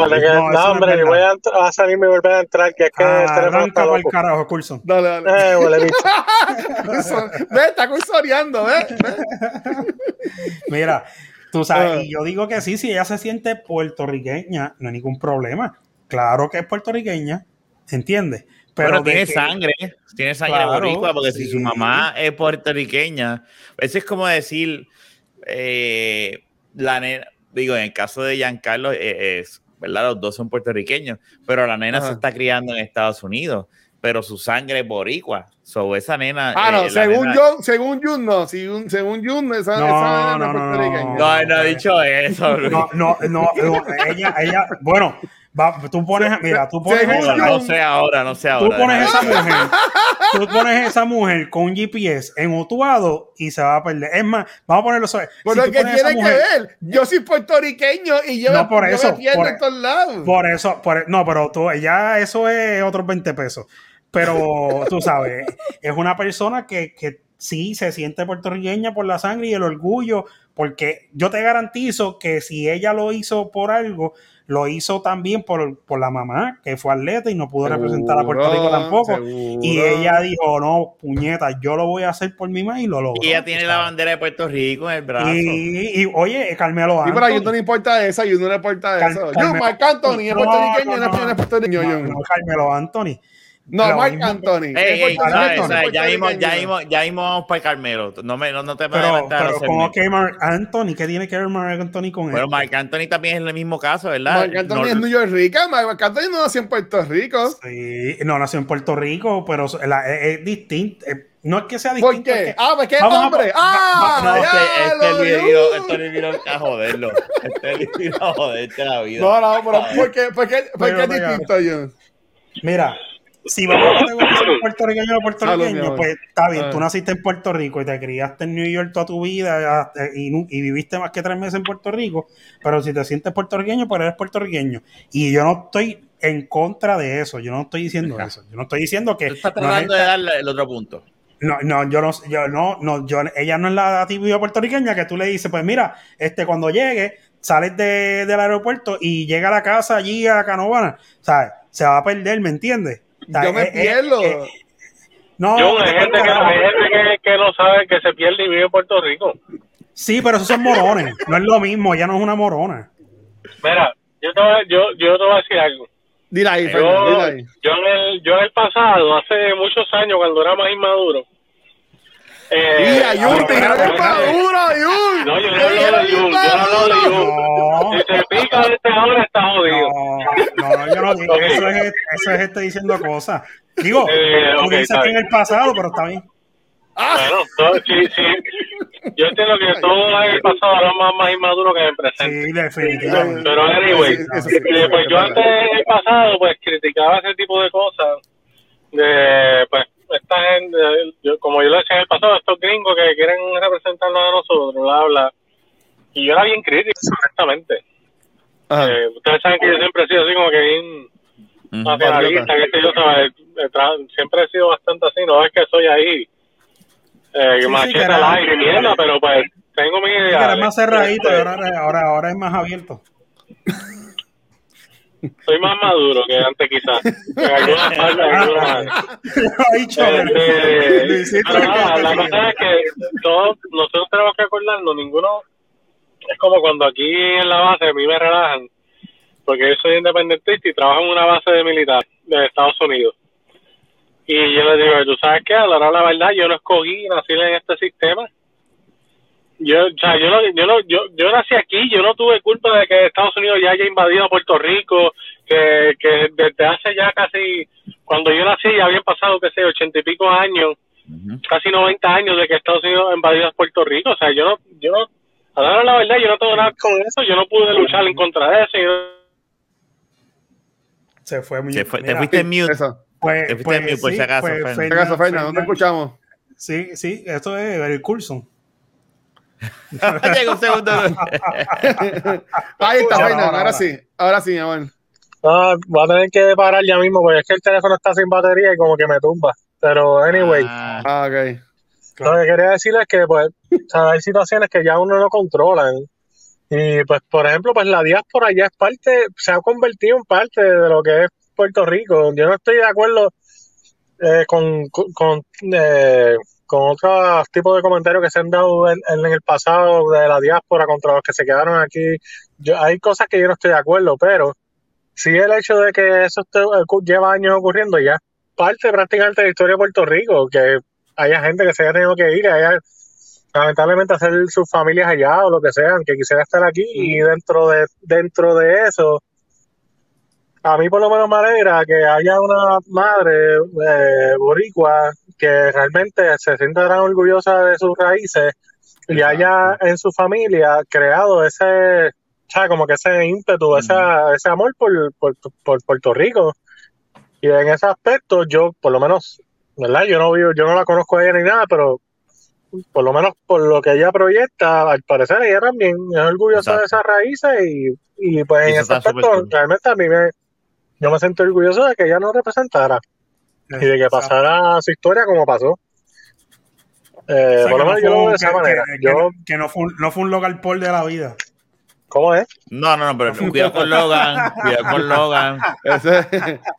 Hombre, voy a, entr- a salir y volver a entrar, que es que Ah, este arranca para el carajo, Coulson. Dale, dale. Eh, huele bicho. Ve, está cursoneando, ¿ves? ¿Ves? Mira, tú sabes, Ah. y yo digo que sí, si ella se siente puertorriqueña, no hay ningún problema. Claro que es puertorriqueña, ¿entiendes? Pero, de tiene que- sangre, tiene sangre Claro, boricua, porque si sí. su mamá es puertorriqueña, eso es como decir, eh, la nena, digo, en el caso de Giancarlo, eh, es, ¿verdad? Los dos son puertorriqueños, pero la nena Ajá. se está criando en Estados Unidos, pero su sangre es boricua. So, esa nena. Ah, no, eh, según nena- yo, según Jun, no, según, según Jun, esa, No, esa nena no, es no, no, puertorriqueña. No, no ha dicho eso. No, no, no, ella, ella, bueno, va, tú pones, mira, tú pones, esa- No, no sé ahora, no sé tú ahora. pones déjame- esa mujer, tú pones esa mujer con un GPS en Utuado y se va a perder. Es más, vamos a ponerlo sobre. Pero si tú ¿qué pones esa tiene mujer- que ver? Yo soy puertorriqueño y yo, No, me, por yo eso, me pierdo por- en todos lados. Por eso, por, no, pero tú, ya eso es otros 20 pesos. Pero tú sabes, es una persona que, que sí se siente puertorriqueña por la sangre y el orgullo, porque yo te garantizo que si ella lo hizo por algo, lo hizo también por, por la mamá, que fue atleta y no pudo representar a Puerto Rico Seguro, tampoco. seguro. Y ella dijo, no, puñeta, yo lo voy a hacer por mi mamá y lo logró. Y ella tiene la bandera de Puerto Rico en el brazo. Y, y, oye, Carmelo Anthony. Jun no le importa eso, a Jun no le importa eso. Carmelo- Jun, Marc Anthony, es No, puertorriqueño, no, no, no es no, Carmelo Anthony. No, mismo- Anthony. Es es ya vamos para el Carmelo. No, me, no, no te Pero, pero ¿cómo que Mark Anthony? ¿Qué tiene que ver Mark Anthony con Pero él? Marc Anthony también es el mismo caso, ¿verdad? Marc Anthony No- es New York Rica, Marc Anthony no nació en Puerto Rico. Sí, no nació en Puerto Rico, pero la- es, es distinto. No es que sea ¿Por distinto. es qué? que- Ah, pues es a- hombre. Ah, No, es que, es el vi. video, esto le vino a joderlo. Este le vino a joderte la vida. No, no, pero ¿por qué, por qué, por qué Pero, es distinto, Jun? Mira, si vamos a categorizar puertorriqueño puertorriqueño, amor. pues está bien, tú naciste en Puerto Rico y te criaste en New York toda tu vida y, viviste más que tres meses en Puerto Rico, pero si te sientes puertorriqueño, pues eres puertorriqueño. Y yo no estoy en contra de eso, yo no estoy diciendo eso, yo no estoy diciendo que... Tú estás tratando de darle el otro punto. No, no, yo no, yo no, no, yo, ella no es la típica puertorriqueña que tú le dices, pues mira, este, cuando llegue, sales de- del aeropuerto y llega a la casa allí a Canovana, ¿sabes? Se va a perder, ¿me entiendes? Sea, Yo me eh, pierdo. eh, no, Yo, hay no, gente, que, no, hay gente que, que no sabe que se pierde y vive en Puerto Rico. sí, pero esos son morones, no es lo mismo, ella no es una morona. Mira, yo te, voy- yo, yo te voy a decir algo. Dile ahí, Fernan, Yo, dile ahí. yo, en el, yo en el pasado, hace muchos años, cuando era más inmaduro. Eh, Mira, Jun, te ahora- dieron el maduro, Jun. No, yo no hablo de Jun, yo no hablo de. Jun. No, Si se pica desde ahora, está jodido. no, no, yo no digo, Ok. eso es, eso es este diciendo cosas. Digo, Eh, tú ok, dices que en el pasado, pero está bien. Bueno, todo- sí, sí. Yo entiendo que todo en el pasado era más, más inmaduro que en el presente. Sí, definitivamente. Pero anyway, sí, eso sí, eh, pues yo es antes en el pasado pues criticaba ese tipo de cosas de pues yo, como yo lo decía en el pasado, estos gringos que quieren representarnos a nosotros, bla bla. Y yo era bien crítico, honestamente. Eh, ustedes saben que yo siempre he sido así como que bien nacionalista, que yo, siempre he sido bastante así, no es que soy ahí eh, Sí, sí, machete era- al aire mierda, pero pues tengo mi Sí, idea. que era más cerradito, y ahora, ahora, ahora es más abierto. Soy más maduro que antes quizás. En algunas partes, en algunas. Este, nada, ¿qué la cosa es que todos, nosotros tenemos que acordarnos, ninguno, es como cuando aquí en la base a mí me relajan, porque yo soy independentista y trabajo en una base de militar de Estados Unidos. Y yo les digo, tú sabes qué, a la hora la verdad, yo no escogí nacer en este sistema. Yo, o sea, yo no, yo no, yo, yo nací aquí, yo no tuve culpa de que Estados Unidos ya haya invadido a Puerto Rico, que, que desde hace ya casi, cuando yo nací ya habían pasado, qué sé, ochenta y pico años, casi 90 años de que Estados Unidos invadió a Puerto Rico, o sea, yo no, yo no, a la hora de la verdad, yo no tengo nada con eso, yo no pude luchar en contra de eso, yo- Se fue muy Se fue- te fuiste en mute. Eso. Pues, te fuiste pues, en mute, por si acaso, Fernan. ¿Dónde Fernan- escuchamos? Sí, sí, esto es el Coulson. Llega un segundo. Ahí está, Ahora, Fernan. ahora, Ahora sí. Ahora sí, mi amor. Ah, voy a tener que parar ya mismo porque es que el teléfono está sin batería y como que me tumba. Pero, anyway, Ah, Ah, ok. lo que quería decir es que, pues, o sea, hay situaciones que ya uno no controla. Y, pues, por ejemplo, pues la diáspora ya es parte, se ha convertido en parte de lo que es Puerto Rico. Yo no estoy de acuerdo eh, con, con, con, eh, con otros tipos de comentarios que se han dado en, en el pasado de la diáspora contra los que se quedaron aquí. Yo, hay cosas que yo no estoy de acuerdo, pero sí el hecho de que eso esté- lleva años ocurriendo ya parte prácticamente de la historia de Puerto Rico, que haya gente que se haya tenido que ir, haya lamentablemente hacer sus familias allá o lo que sean, que quisiera estar aquí y dentro de dentro de eso a mí por lo menos me alegra que haya una madre eh, boricua que realmente se sienta tan orgullosa de sus raíces y haya en su familia creado ese, o sea, como que ese ímpetu, esa- ese amor por, por, por Puerto Rico. Y en ese aspecto, yo, por lo menos, ¿verdad? Yo no vivo, yo no la conozco a ella ni nada, pero por lo menos por lo que ella proyecta, al parecer ella también es orgullosa de esas raíces y, y pues en Eso ese aspecto realmente a mí me, yo me siento orgulloso de que ella nos representara y de que pasara su historia como pasó. Eh, O sea, por lo que no menos yo lo veo de esa que- manera. que- Yo, que no fue, un- no fue un local por de la vida. ¿Cómo es? No, no, no, pero cuidado con Logan, cuidado con Logan. Ese,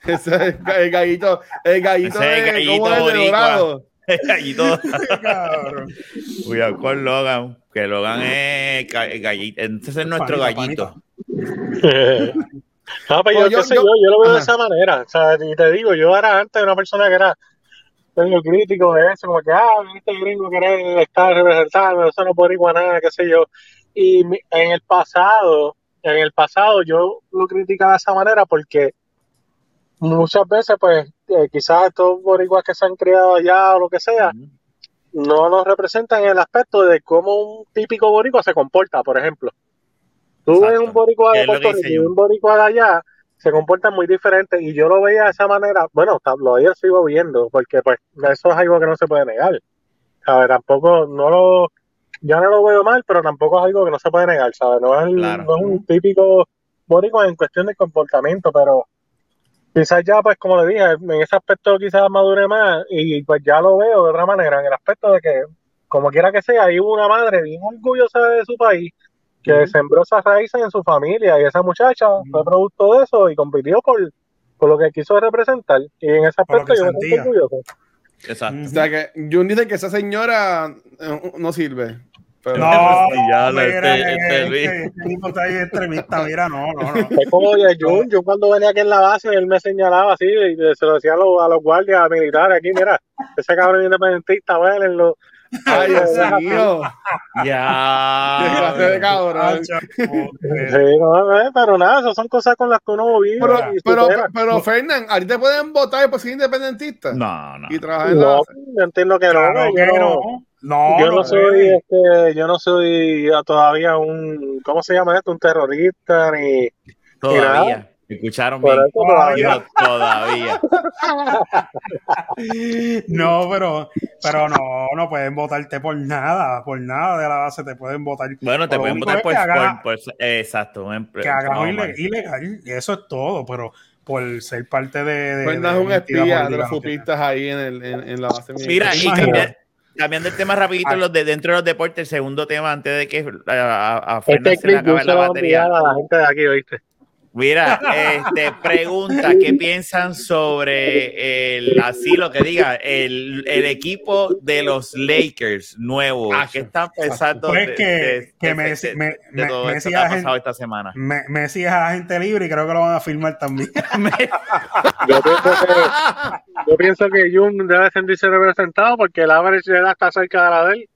ese es el gallito, el gallito, Ese es el de, gallito ¿cómo es? Dorado. Y todo. Cabrón. Cuidado con Logan, que Logan es el gallito. Ese es nuestro Panita, gallito. No, pero Pues yo, yo- qué sé yo- yo, lo veo de esa manera. O sea, y te digo, yo era antes una persona que era medio crítico de eso, como que, ah, este gringo quiere estar representando, eso no puede igual nada, qué sé yo. Y mi- en el pasado, en el pasado yo lo criticaba de esa manera porque muchas veces, pues, eh, quizás estos boricuas que se han criado allá o lo que sea, no nos representan en el aspecto de cómo un típico boricua se comporta, por ejemplo. Tú ves un boricua de Puerto Rico y un boricua de allá, se comportan muy diferentes y yo lo veía de esa manera, bueno, lo yo sigo viendo, porque pues eso es algo que no se puede negar. ¿Sabes? Tampoco, no lo, ya no lo veo mal, pero tampoco es algo que no se puede negar, ¿sabes? No es, el- Claro. no es un típico boricua en cuestión de comportamiento, pero quizás ya, pues como le dije, en ese aspecto quizás madure más y pues ya lo veo de otra manera, en el aspecto de que, como quiera que sea, hay una madre bien orgullosa de su país que sembró esas raíces en su familia y esa muchacha fue producto de eso y compitió por, por lo que quiso representar y en ese aspecto yo me siento sentía. orgulloso. Exacto. O sea que Jun dice que esa señora eh, no sirve. Pero No, Ya lo- mira, este- este este, Luis. este tipo está ahí extremista, mira, no, no, no. Es como de Jun, Jun cuando venía aquí en la base, él me señalaba así, y se lo decía a los, a los guardias militares aquí, mira, ese cabrón independentista, vélenlo. Ay, Dios mío. Qué clase de Ya. cabrón. Eh, Sí, no, eh, pero nada, esas son cosas con las que uno vive Pero, pero, pero, Fernán, ¿a ti te pueden votar por ser independentista? No, no. Y trabajar en la No, yo entiendo que no, claro yo que no, no. No, yo no no soy, este, yo no soy todavía un, ¿cómo se llama esto? Un terrorista ni Todavía. Me escucharon bien. todavía. Todavía. No, pero, pero no, no pueden votarte por nada, por nada de la base te pueden votar. Bueno, te pueden votar por, haga- por- por- exacto. que hagas no, ilegal, eso es todo, pero por ser parte de. de Fernán de es un espía de los fupistas ahí en, el, en, en la base Mira, y cambiando el tema rapidito, Ah. los de dentro de los deportes, el segundo tema, antes de que a, a, a Este se le clip acabe la batería. a la gente de aquí, ¿oíste? Mira, este, pregunta, ¿qué piensan sobre el, así lo que diga, el, el equipo de los Lakers nuevo? ¿Qué están pensando Pues de, que, de- que de- Messi, de- me- de me- todo Messi esto que es ha pasado esta semana? Me- Messi es agente libre y creo que lo van a firmar también. Yo pienso que, yo pienso que Jun debe sentirse representado porque el average de edad está cerca de la de él,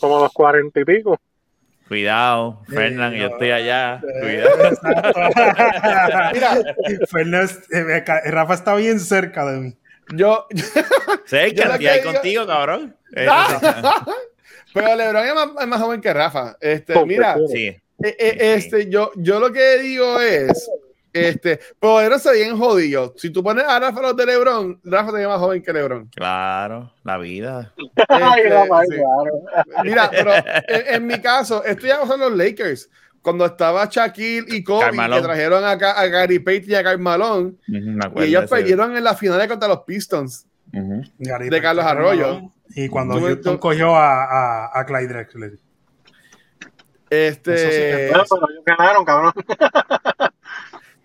como los cuarenta y pico. Cuidado, Fernán, yo estoy allá. Cuidado. Mira, Fernández, eh, Rafa está bien cerca de mí. Yo, Sé que estoy ahí contigo, cabrón. Eh, pero LeBron es más, es más joven que Rafa. Este, mira. Sí. eh, eh, este, yo, yo lo que digo es, este, poderoso bien jodido. Si tú pones a Rafa los de LeBron, Rafa te más joven que LeBron. Claro, la vida. Ay, Este, Rafa, sí. claro. Mira, pero en, en mi caso, esto ya pasó en los Lakers. Cuando estaba Shaquille y Kobe, que trajeron acá a Gary Payton y a Karl Malone, y ellos perdieron en la final contra los Pistons. De Carlos Arroyo. Y cuando Tú Houston tú- cogió a, a, a Clyde Drexler. Este, Eso sí Bueno, pero ellos ganaron, cabrón.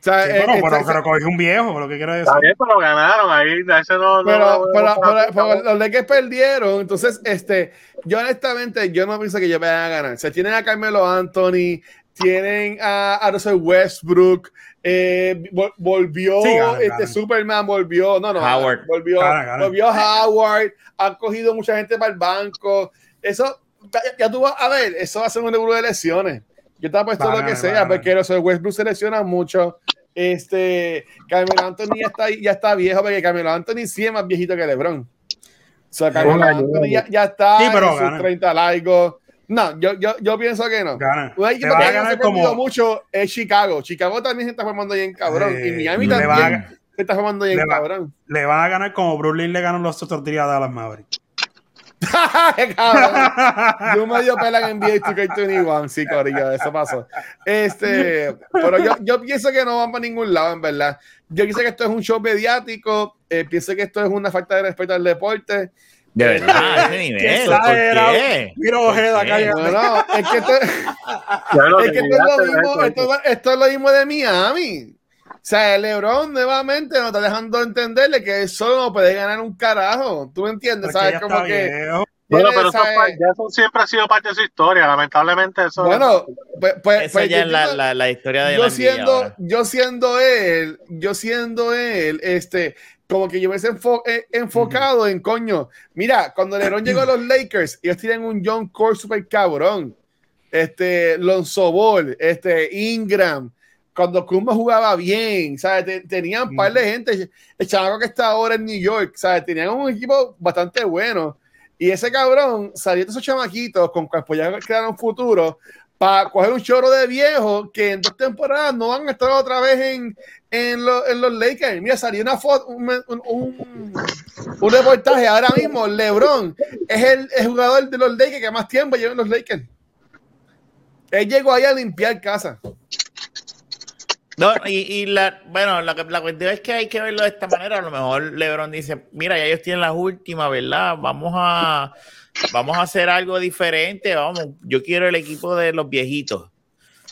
O sea, Sí, eh, pero, este- pero, pero cogió un viejo, lo que quiero decir. Está bien, pero ganaron ahí. Eso no, pero, no- pero- no- pero- no- pero los Lakers perdieron. Entonces, este, yo honestamente, yo no pienso que ellos vayan a ganar. Se tienen a Carmelo Anthony, tienen a, a Russell Westbrook, eh, vol- volvió Sí, este. Superman, volvió, no, no, Howard. volvió, ganan. volvió Howard, han cogido mucha gente para el banco. Eso, ya, tú vas a ver, eso va a ser un revuelo de lesiones. Yo te apuesto lo que sea, porque Russell Westbrook se lesiona mucho. Este, Carmelo Anthony ya está, ya está viejo, porque Carmelo Anthony sí es más viejito que LeBron. O sea, Carmelo Hola, Anthony ya, yo- ya está Sí, pero en sus gana. 30 largos. No, yo, yo, yo pienso que no. Gana. Un equipo va que a ha como. mucho es Chicago. Chicago también se está formando bien cabrón. Eh, y Miami va a- también se está formando bien le va- cabrón. Le van a ganar como Brooklyn le ganó los otros días a Dallas Mavericks. Yo medio pelan en NBA 2K21, sí, Corillo, eso pasó. Este, pero yo, yo pienso que no van para ningún lado, en verdad. Yo pienso que esto es un show mediático, eh, pienso que esto es una falta de respeto al deporte. De verdad, a ese Qué nivel. ¿Por exagerado. qué? Mira, Ojeda, cállate. Bueno, es que esto, es, que esto es lo esto es lo mismo de Miami. O sea, LeBron nuevamente nos está dejando entenderle que él solo no puede ganar un carajo. ¿Tú me entiendes? Porque ¿Sabes? Como que. Bueno, pero eso, siempre ha sido parte de su historia. Lamentablemente, eso. Bueno, pues, pues, Esa pues ya yo es la, la, la historia de yo siendo, ahora. yo siendo él, yo siendo él, este, como que yo me hubiese enfo- eh, enfocado en coño. Mira, cuando LeBron llegó a los Lakers, ellos tienen un John Core super cabrón. Este, Lonzo Ball, este, Ingram. Cuando Kuma jugaba bien, ¿sabes? Te- tenían un par de gente. El chamaco que está ahora en New York, ¿sabes? Tenían un equipo bastante bueno. Y ese cabrón salió de esos chamaquitos con cual pues ya crearon un futuro para coger un chorro de viejos que en dos temporadas no van a estar otra vez en, en, lo- en los Lakers. Mira, salió una foto, un, un, un- un reportaje ahora mismo. LeBron es el, el jugador de los Lakers que más tiempo lleva en los Lakers. Él llegó ahí a limpiar casa. No, y, y la, bueno, la, la cuestión es que hay que verlo de esta manera. A lo mejor LeBron dice, mira, ya ellos tienen las últimas, ¿verdad? Vamos a, vamos a hacer algo diferente. Vamos, yo quiero el equipo de los viejitos.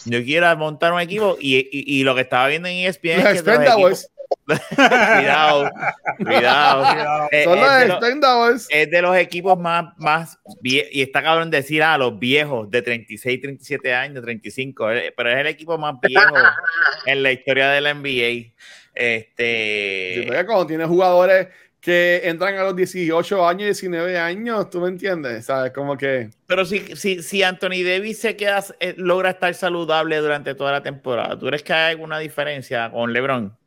Yo quiero montar un equipo y, y, y lo que estaba viendo en ESPN Los es que los equipos- cuidado, cuidado. Eh, Son es los de los- Expendables. es de los equipos más, más vie- y está cabrón decir a los viejos de 36, 37 años, 35, eh, pero es el equipo más viejo en la historia de la NBA. Sí, Este, porque cuando tienes jugadores que entran a los 18 años, 19 años, ¿tú me entiendes? ¿Sabes? Como que... pero si, si, si Anthony Davis se queda, eh, logra estar saludable durante toda la temporada, ¿tú crees que hay alguna diferencia con LeBron?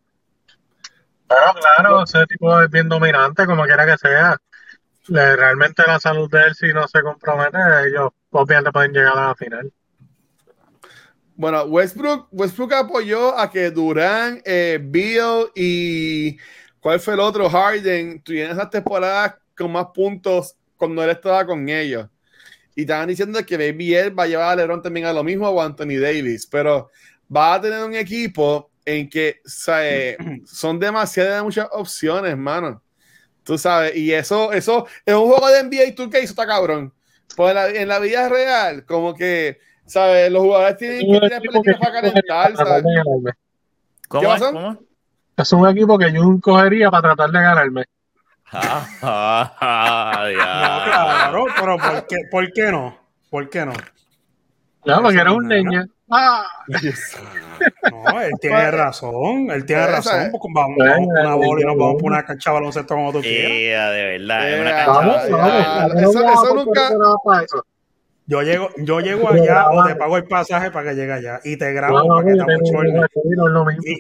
Pero claro, ese tipo es bien dominante, como quiera que sea. Realmente la salud de él, si no se compromete, ellos obviamente pueden llegar a la final. Bueno, Westbrook, Westbrook apoyó a que Durán, eh, Bill y ¿cuál fue el otro? Harden tuvieran esas temporadas con más puntos cuando él estaba con ellos. Y estaban diciendo que Baby él va a llevar a LeBron también a lo mismo o Anthony Davis, pero va a tener un equipo en que ¿sabe? son demasiadas muchas opciones, mano. Tú sabes, y eso, eso es un juego de NBA y tú que hizo está cabrón. Pues en la, en la vida real, como que, ¿sabes? Los jugadores tienen que que políticas para calentar, ¿sabes? ¿Cómo es? pasó? ¿Cómo? Es un equipo que yo cogería para tratar de ganarme. Ah, ah, No, diablo. claro, pero ¿por qué, ¿por qué no? ¿Por qué no? No, porque era un niño. Ah, No, él tiene razón, él tiene razón. Porque vamos, vamos a una bola y nos vamos por una cancha de baloncesto como tú quieras. Yeah, de verdad, es una Yeah. cancha vamos, vamos. Eso-. Yo llego, yo llego allá o te pago el pasaje para que llegue allá y te grabo No, no, para que te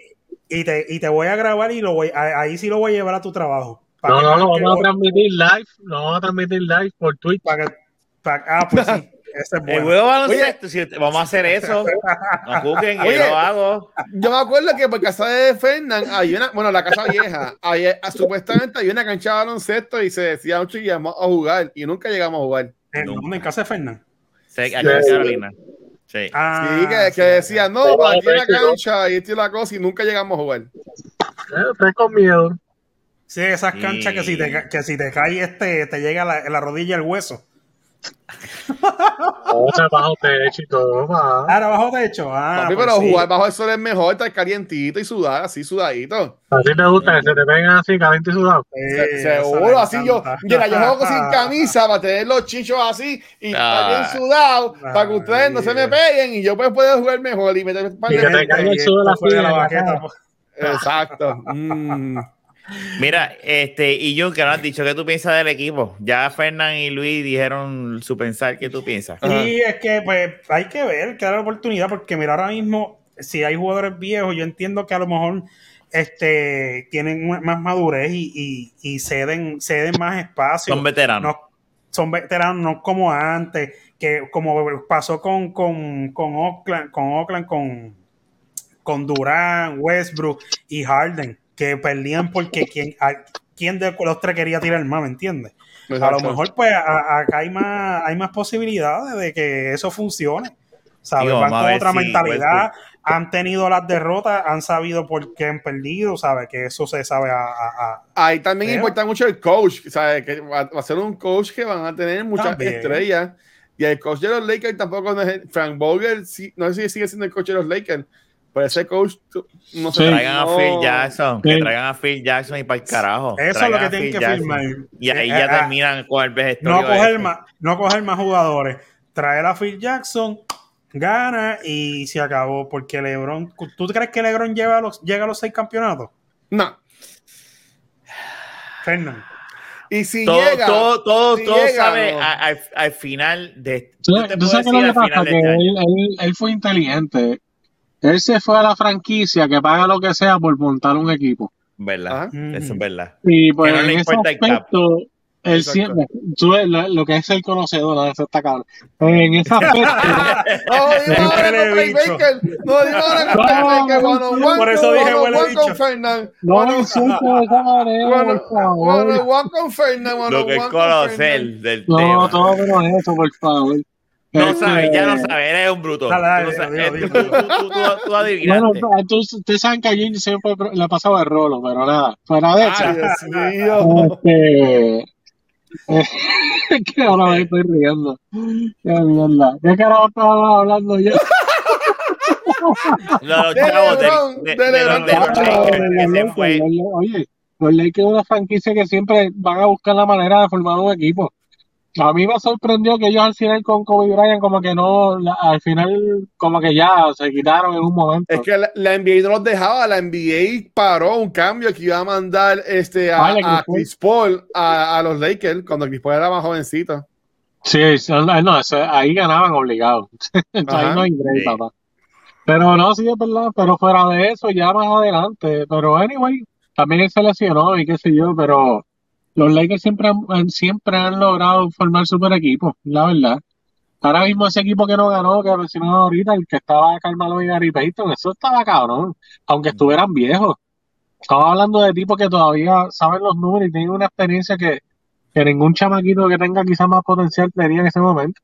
y, y te, y te voy a grabar y lo voy, a- ahí sí lo voy a llevar a tu trabajo. No, no, lo vamos a transmitir live. Lo vamos a transmitir live por Twitch. para que- para- ah, pues sí, ese es El bueno. juego de baloncesto, si vamos a hacer eso. No juzguen, yo lo hago. Yo me acuerdo que por casa de Fernand hay una, bueno, la casa vieja, hay, ah, supuestamente hay una cancha de baloncesto y se decía mucho que íbamos a jugar y nunca llegamos a jugar. ¿En No. dónde? ¿En casa de Fernan? Sí, aquí en Carolina. Sí. Ah, Sí, que, que sí, decía, no, aquí hay una pero- cancha y esto y la cosa y nunca llegamos a jugar. Eh, Estoy con miedo. Sí, esas canchas que si te, Sí. que si te cae este, te llega la, la rodilla el hueso. O sea, bajo techo y todo. bajo techo. Ah, Papi, pues pero sí. jugar bajo el sol es mejor, estar calientito y sudar, así sudadito. Así te gusta que se te peguen así, caliente y sudado. Sí, Se- eso Seguro, así yo, mira, yo juego sin camisa para tener los chichos así y estar bien Ah. sudado para que ustedes no se me peguen y yo pues puedo jugar mejor y meter un par Y de que te caiga el sudor de la baqueta, pues. Exacto. Mm. Mira, este, y Jun, que no has dicho, ¿qué tú piensas del equipo? Ya Fernán y Luis dijeron su pensar, ¿qué tú piensas? Y es que pues hay que ver, que dar la oportunidad, porque mira, ahora mismo, si hay jugadores viejos, yo entiendo que a lo mejor este tienen más madurez y, y, y ceden, ceden más espacio. Son veteranos. no, son veteranos, no como antes, que como pasó con, con, con Oakland, con Oakland, con, con Durán, Westbrook y Harden, que perdían porque quién, a- quién de los tres quería tirar más, ¿me entiendes? A lo mejor, pues, a- acá hay más, hay más posibilidades de que eso funcione. ¿sabes? Digo, Van con otra si mentalidad, han tenido las derrotas, han sabido por qué han perdido, ¿sabes? Que eso se sabe a... a- a- Ahí también importa mucho el coach, ¿sabes? Que va, va a ser un coach que van a tener muchas También. estrellas. Y el coach de los Lakers tampoco no es Frank Vogel, sí- no sé si sigue siendo el coach de los Lakers, pero ese coach tú- no Que sé. traigan a Phil Jackson, que traigan a Phil Jackson y para el carajo. Eso es lo que tienen que firmar. Y ahí Eh, ya eh, terminan con el vejestorio. no coger ese. más, no coger más jugadores, traer a Phil Jackson, gana y se acabó. Porque LeBron, ¿tú crees que LeBron lleva a los, llega a los seis campeonatos? No. Fernando. Y si Todo, llega. todo, todo, si todo llega, sabe no. al, al final de. Tú, sabes lo que pasa, que este él, él- él fue inteligente. Él se fue a la franquicia que paga lo que sea por montar un equipo. ¿Verdad? Ajá. Eso es verdad. Y pues Que no le en ese importa el cap. aspecto, él siempre, tú lo, lo que es el conocedor, ¿no? eso está cabrón. En ese aspecto, No, digo ahora Trey. Baker. No, digo ahora con No, Trey Baker. no, One on no, one por eso dije one con. Fernan. no on- insultes de esa manera, por on- one con Fernan. Lo que es conocer del No, tema. todo menos eso, por favor. No Este, sabes, ya no sabes, eres un bruto. Tú no eh, tú- tú Bueno, adivinaste. tú- ustedes saben que allí siempre le ha pasado de rolo, pero nada, fuera de eso. Ay, Dios mío. Este. Es que ahora me estoy riendo. Qué mierda. ¿Qué carajo estaba hablando yo? Los De chavos de, LeBron, de, de de LeBron, los los- Oye, los Lakers es una franquicia que siempre van a buscar la manera de formar un equipo. A mí me sorprendió que ellos al final con Kobe Bryant como que no, la- al final como que ya se quitaron en un momento. Es que la, la NBA no los dejaba, la NBA paró un cambio que iba a mandar este, a, Vale, a Chris Paul. A, a los Lakers cuando Chris Paul era más jovencito. Sí, no, eso- ahí ganaban obligados. ahí no hay break, Sí. papá. Pero no, sí es verdad, pero fuera de eso, ya más adelante. Pero anyway, también él se lesionó y qué sé yo, pero los Lakers siempre han, siempre han logrado formar super equipos, la verdad. Ahora mismo ese equipo que no ganó, que mencionaba ahorita, el que estaba Carmelo y Gary Payton, eso estaba cabrón, aunque estuvieran viejos. Estamos hablando de tipos que todavía saben los números y tienen una experiencia que, que ningún chamaquito que tenga quizás más potencial tenía en ese momento.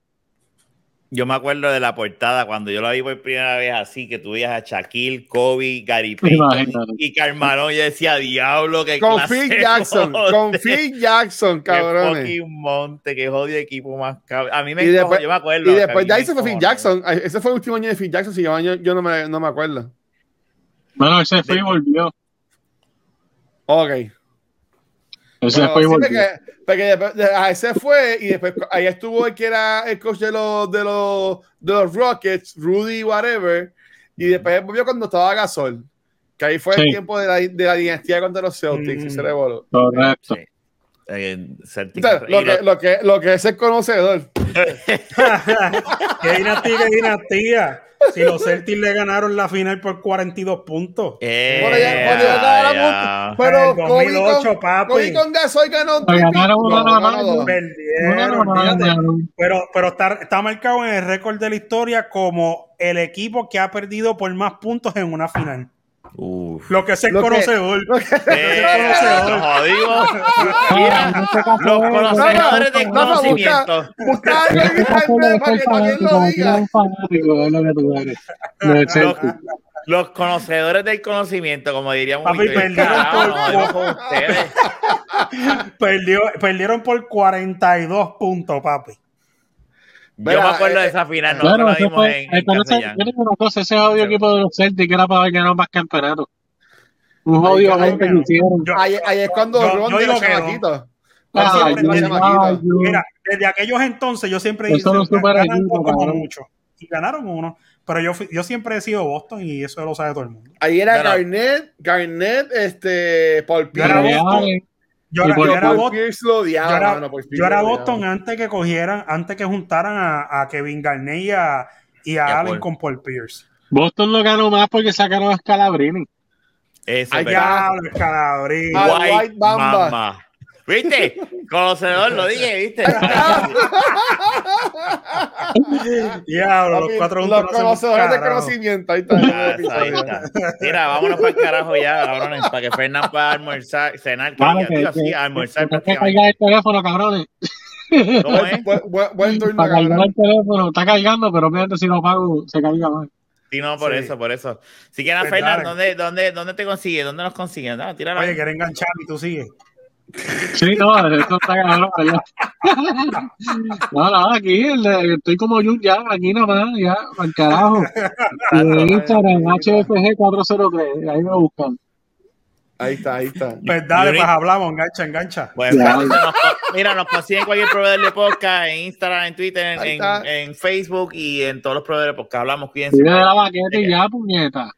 Yo me acuerdo de la portada cuando yo la vi por primera vez así, que tú veías a Shaquille, Kobe, Gary Payton y Carmelo. Yo decía, diablo, que Con Phil Jackson, con Phil Jackson, Qué cabrones. fucking monte, qué jodido equipo más cabrón. A mí me Y después- yo me acuerdo. Y después de ahí se fue Phil. Jackson. Ese fue el último año de Phil Jackson, si yo, yo, yo no, me, no me acuerdo. Bueno, ese fue y volvió. Ok. Ese Bueno, fue y volvió. Porque después- de- a ese fue y después ahí estuvo el que era el coach de los, de los, de los Rockets, Rudy, whatever. Y después volvió cuando estaba Gasol. Que ahí fue el tiempo de la, de la dinastía contra los Celtics y Mm. se le voló. Correcto. Sí. Eh, Celtics- O sea, lo, que, lo, que, lo que es el conocedor. ¿Qué dinastía, qué dinastía? Si los Celtics le ganaron la final por 42 puntos. Eh, Bueno, ya- ya. Pero En el Kobe 2008, con, papi. Kobe con Gasol ganó un ganaron triple. una No, nada ganó más, dos. ¿no? Perdieron, No, no, no, fíjate. no, no. Pero, pero está, está marcado en el récord de la historia como el equipo que ha perdido por más puntos en una final. Uf. Lo que es el Lo que- conocedor. Eh, jodimos. Mira, los es- conocedores busca- conocimiento. Busca. De Los, conocedores del conocimiento, como diríamos. Papi, perdieron por- perdieron por 42 puntos, papi. Yo me acuerdo eh, de esa final, nosotros Claro, la ese vimos fue. en, eh, en ese- yo digo una cosa, ese odio equipo de los Celtics era para ganar más campeonatos. Un odio que no. hicieron. Yo- Ahí, ahí es cuando yo- Ron yo de digo los no. chamaquitos. Mira, desde aquellos entonces yo siempre hice no como cabrón. mucho. Y ganaron uno. Pero yo, fui- yo siempre he sido Boston y eso lo sabe todo el mundo. Ahí era Garnett, Garnett, este, Paul Pierce. Yo era, yo Boston. Pierce lo odiaba, yo era, mano, Paul Pierce yo era lo Boston odiaba. antes que cogieran, antes que juntaran a, a Kevin Garnett y a, y a Allen con Paul Pierce. Boston no ganó más porque sacaron a Scalabrini. El calabrín. Ah, White, White Mamba. Mamba. ¿Viste? Conocedor, lo dije, ¿viste? Diablo, los cuatro los no conocedores de conocimiento. Ahí está. Ah, ahí está. Mira, vámonos para el carajo ya, cabrones, para que Fernán pueda almorzar, cenar, que Vale, que, digo así, que- almorzar que- que el teléfono, cabrones. ¿Cómo es? Buen, buen, buen turno, Para cargar el teléfono, está cargando, pero obviamente si lo pago, se carga más. Sí, no, por Sí. eso, por eso. Si quieres, Pues Fernan, dale. ¿dónde, dónde, ¿dónde te consigues? ¿Dónde nos consigues? No. Oye, quiere enganchar y tú sigues. Sí, no, esto está cabrón, ¿verdad? No, no, aquí estoy como yo ya, aquí nada más, ya, al carajo. Y en Instagram, HFG403, ahí me buscan. Ahí está, ahí está. Pues dale, pues hablamos, engancha, engancha. Pues, entonces nos mira, nos consiguen cualquier proveedor de podcast en Instagram, en Twitter, en, Facebook y en todos los proveedores de podcast. Hablamos, cuídense. Sigue de la baqueta y ya, puñeta.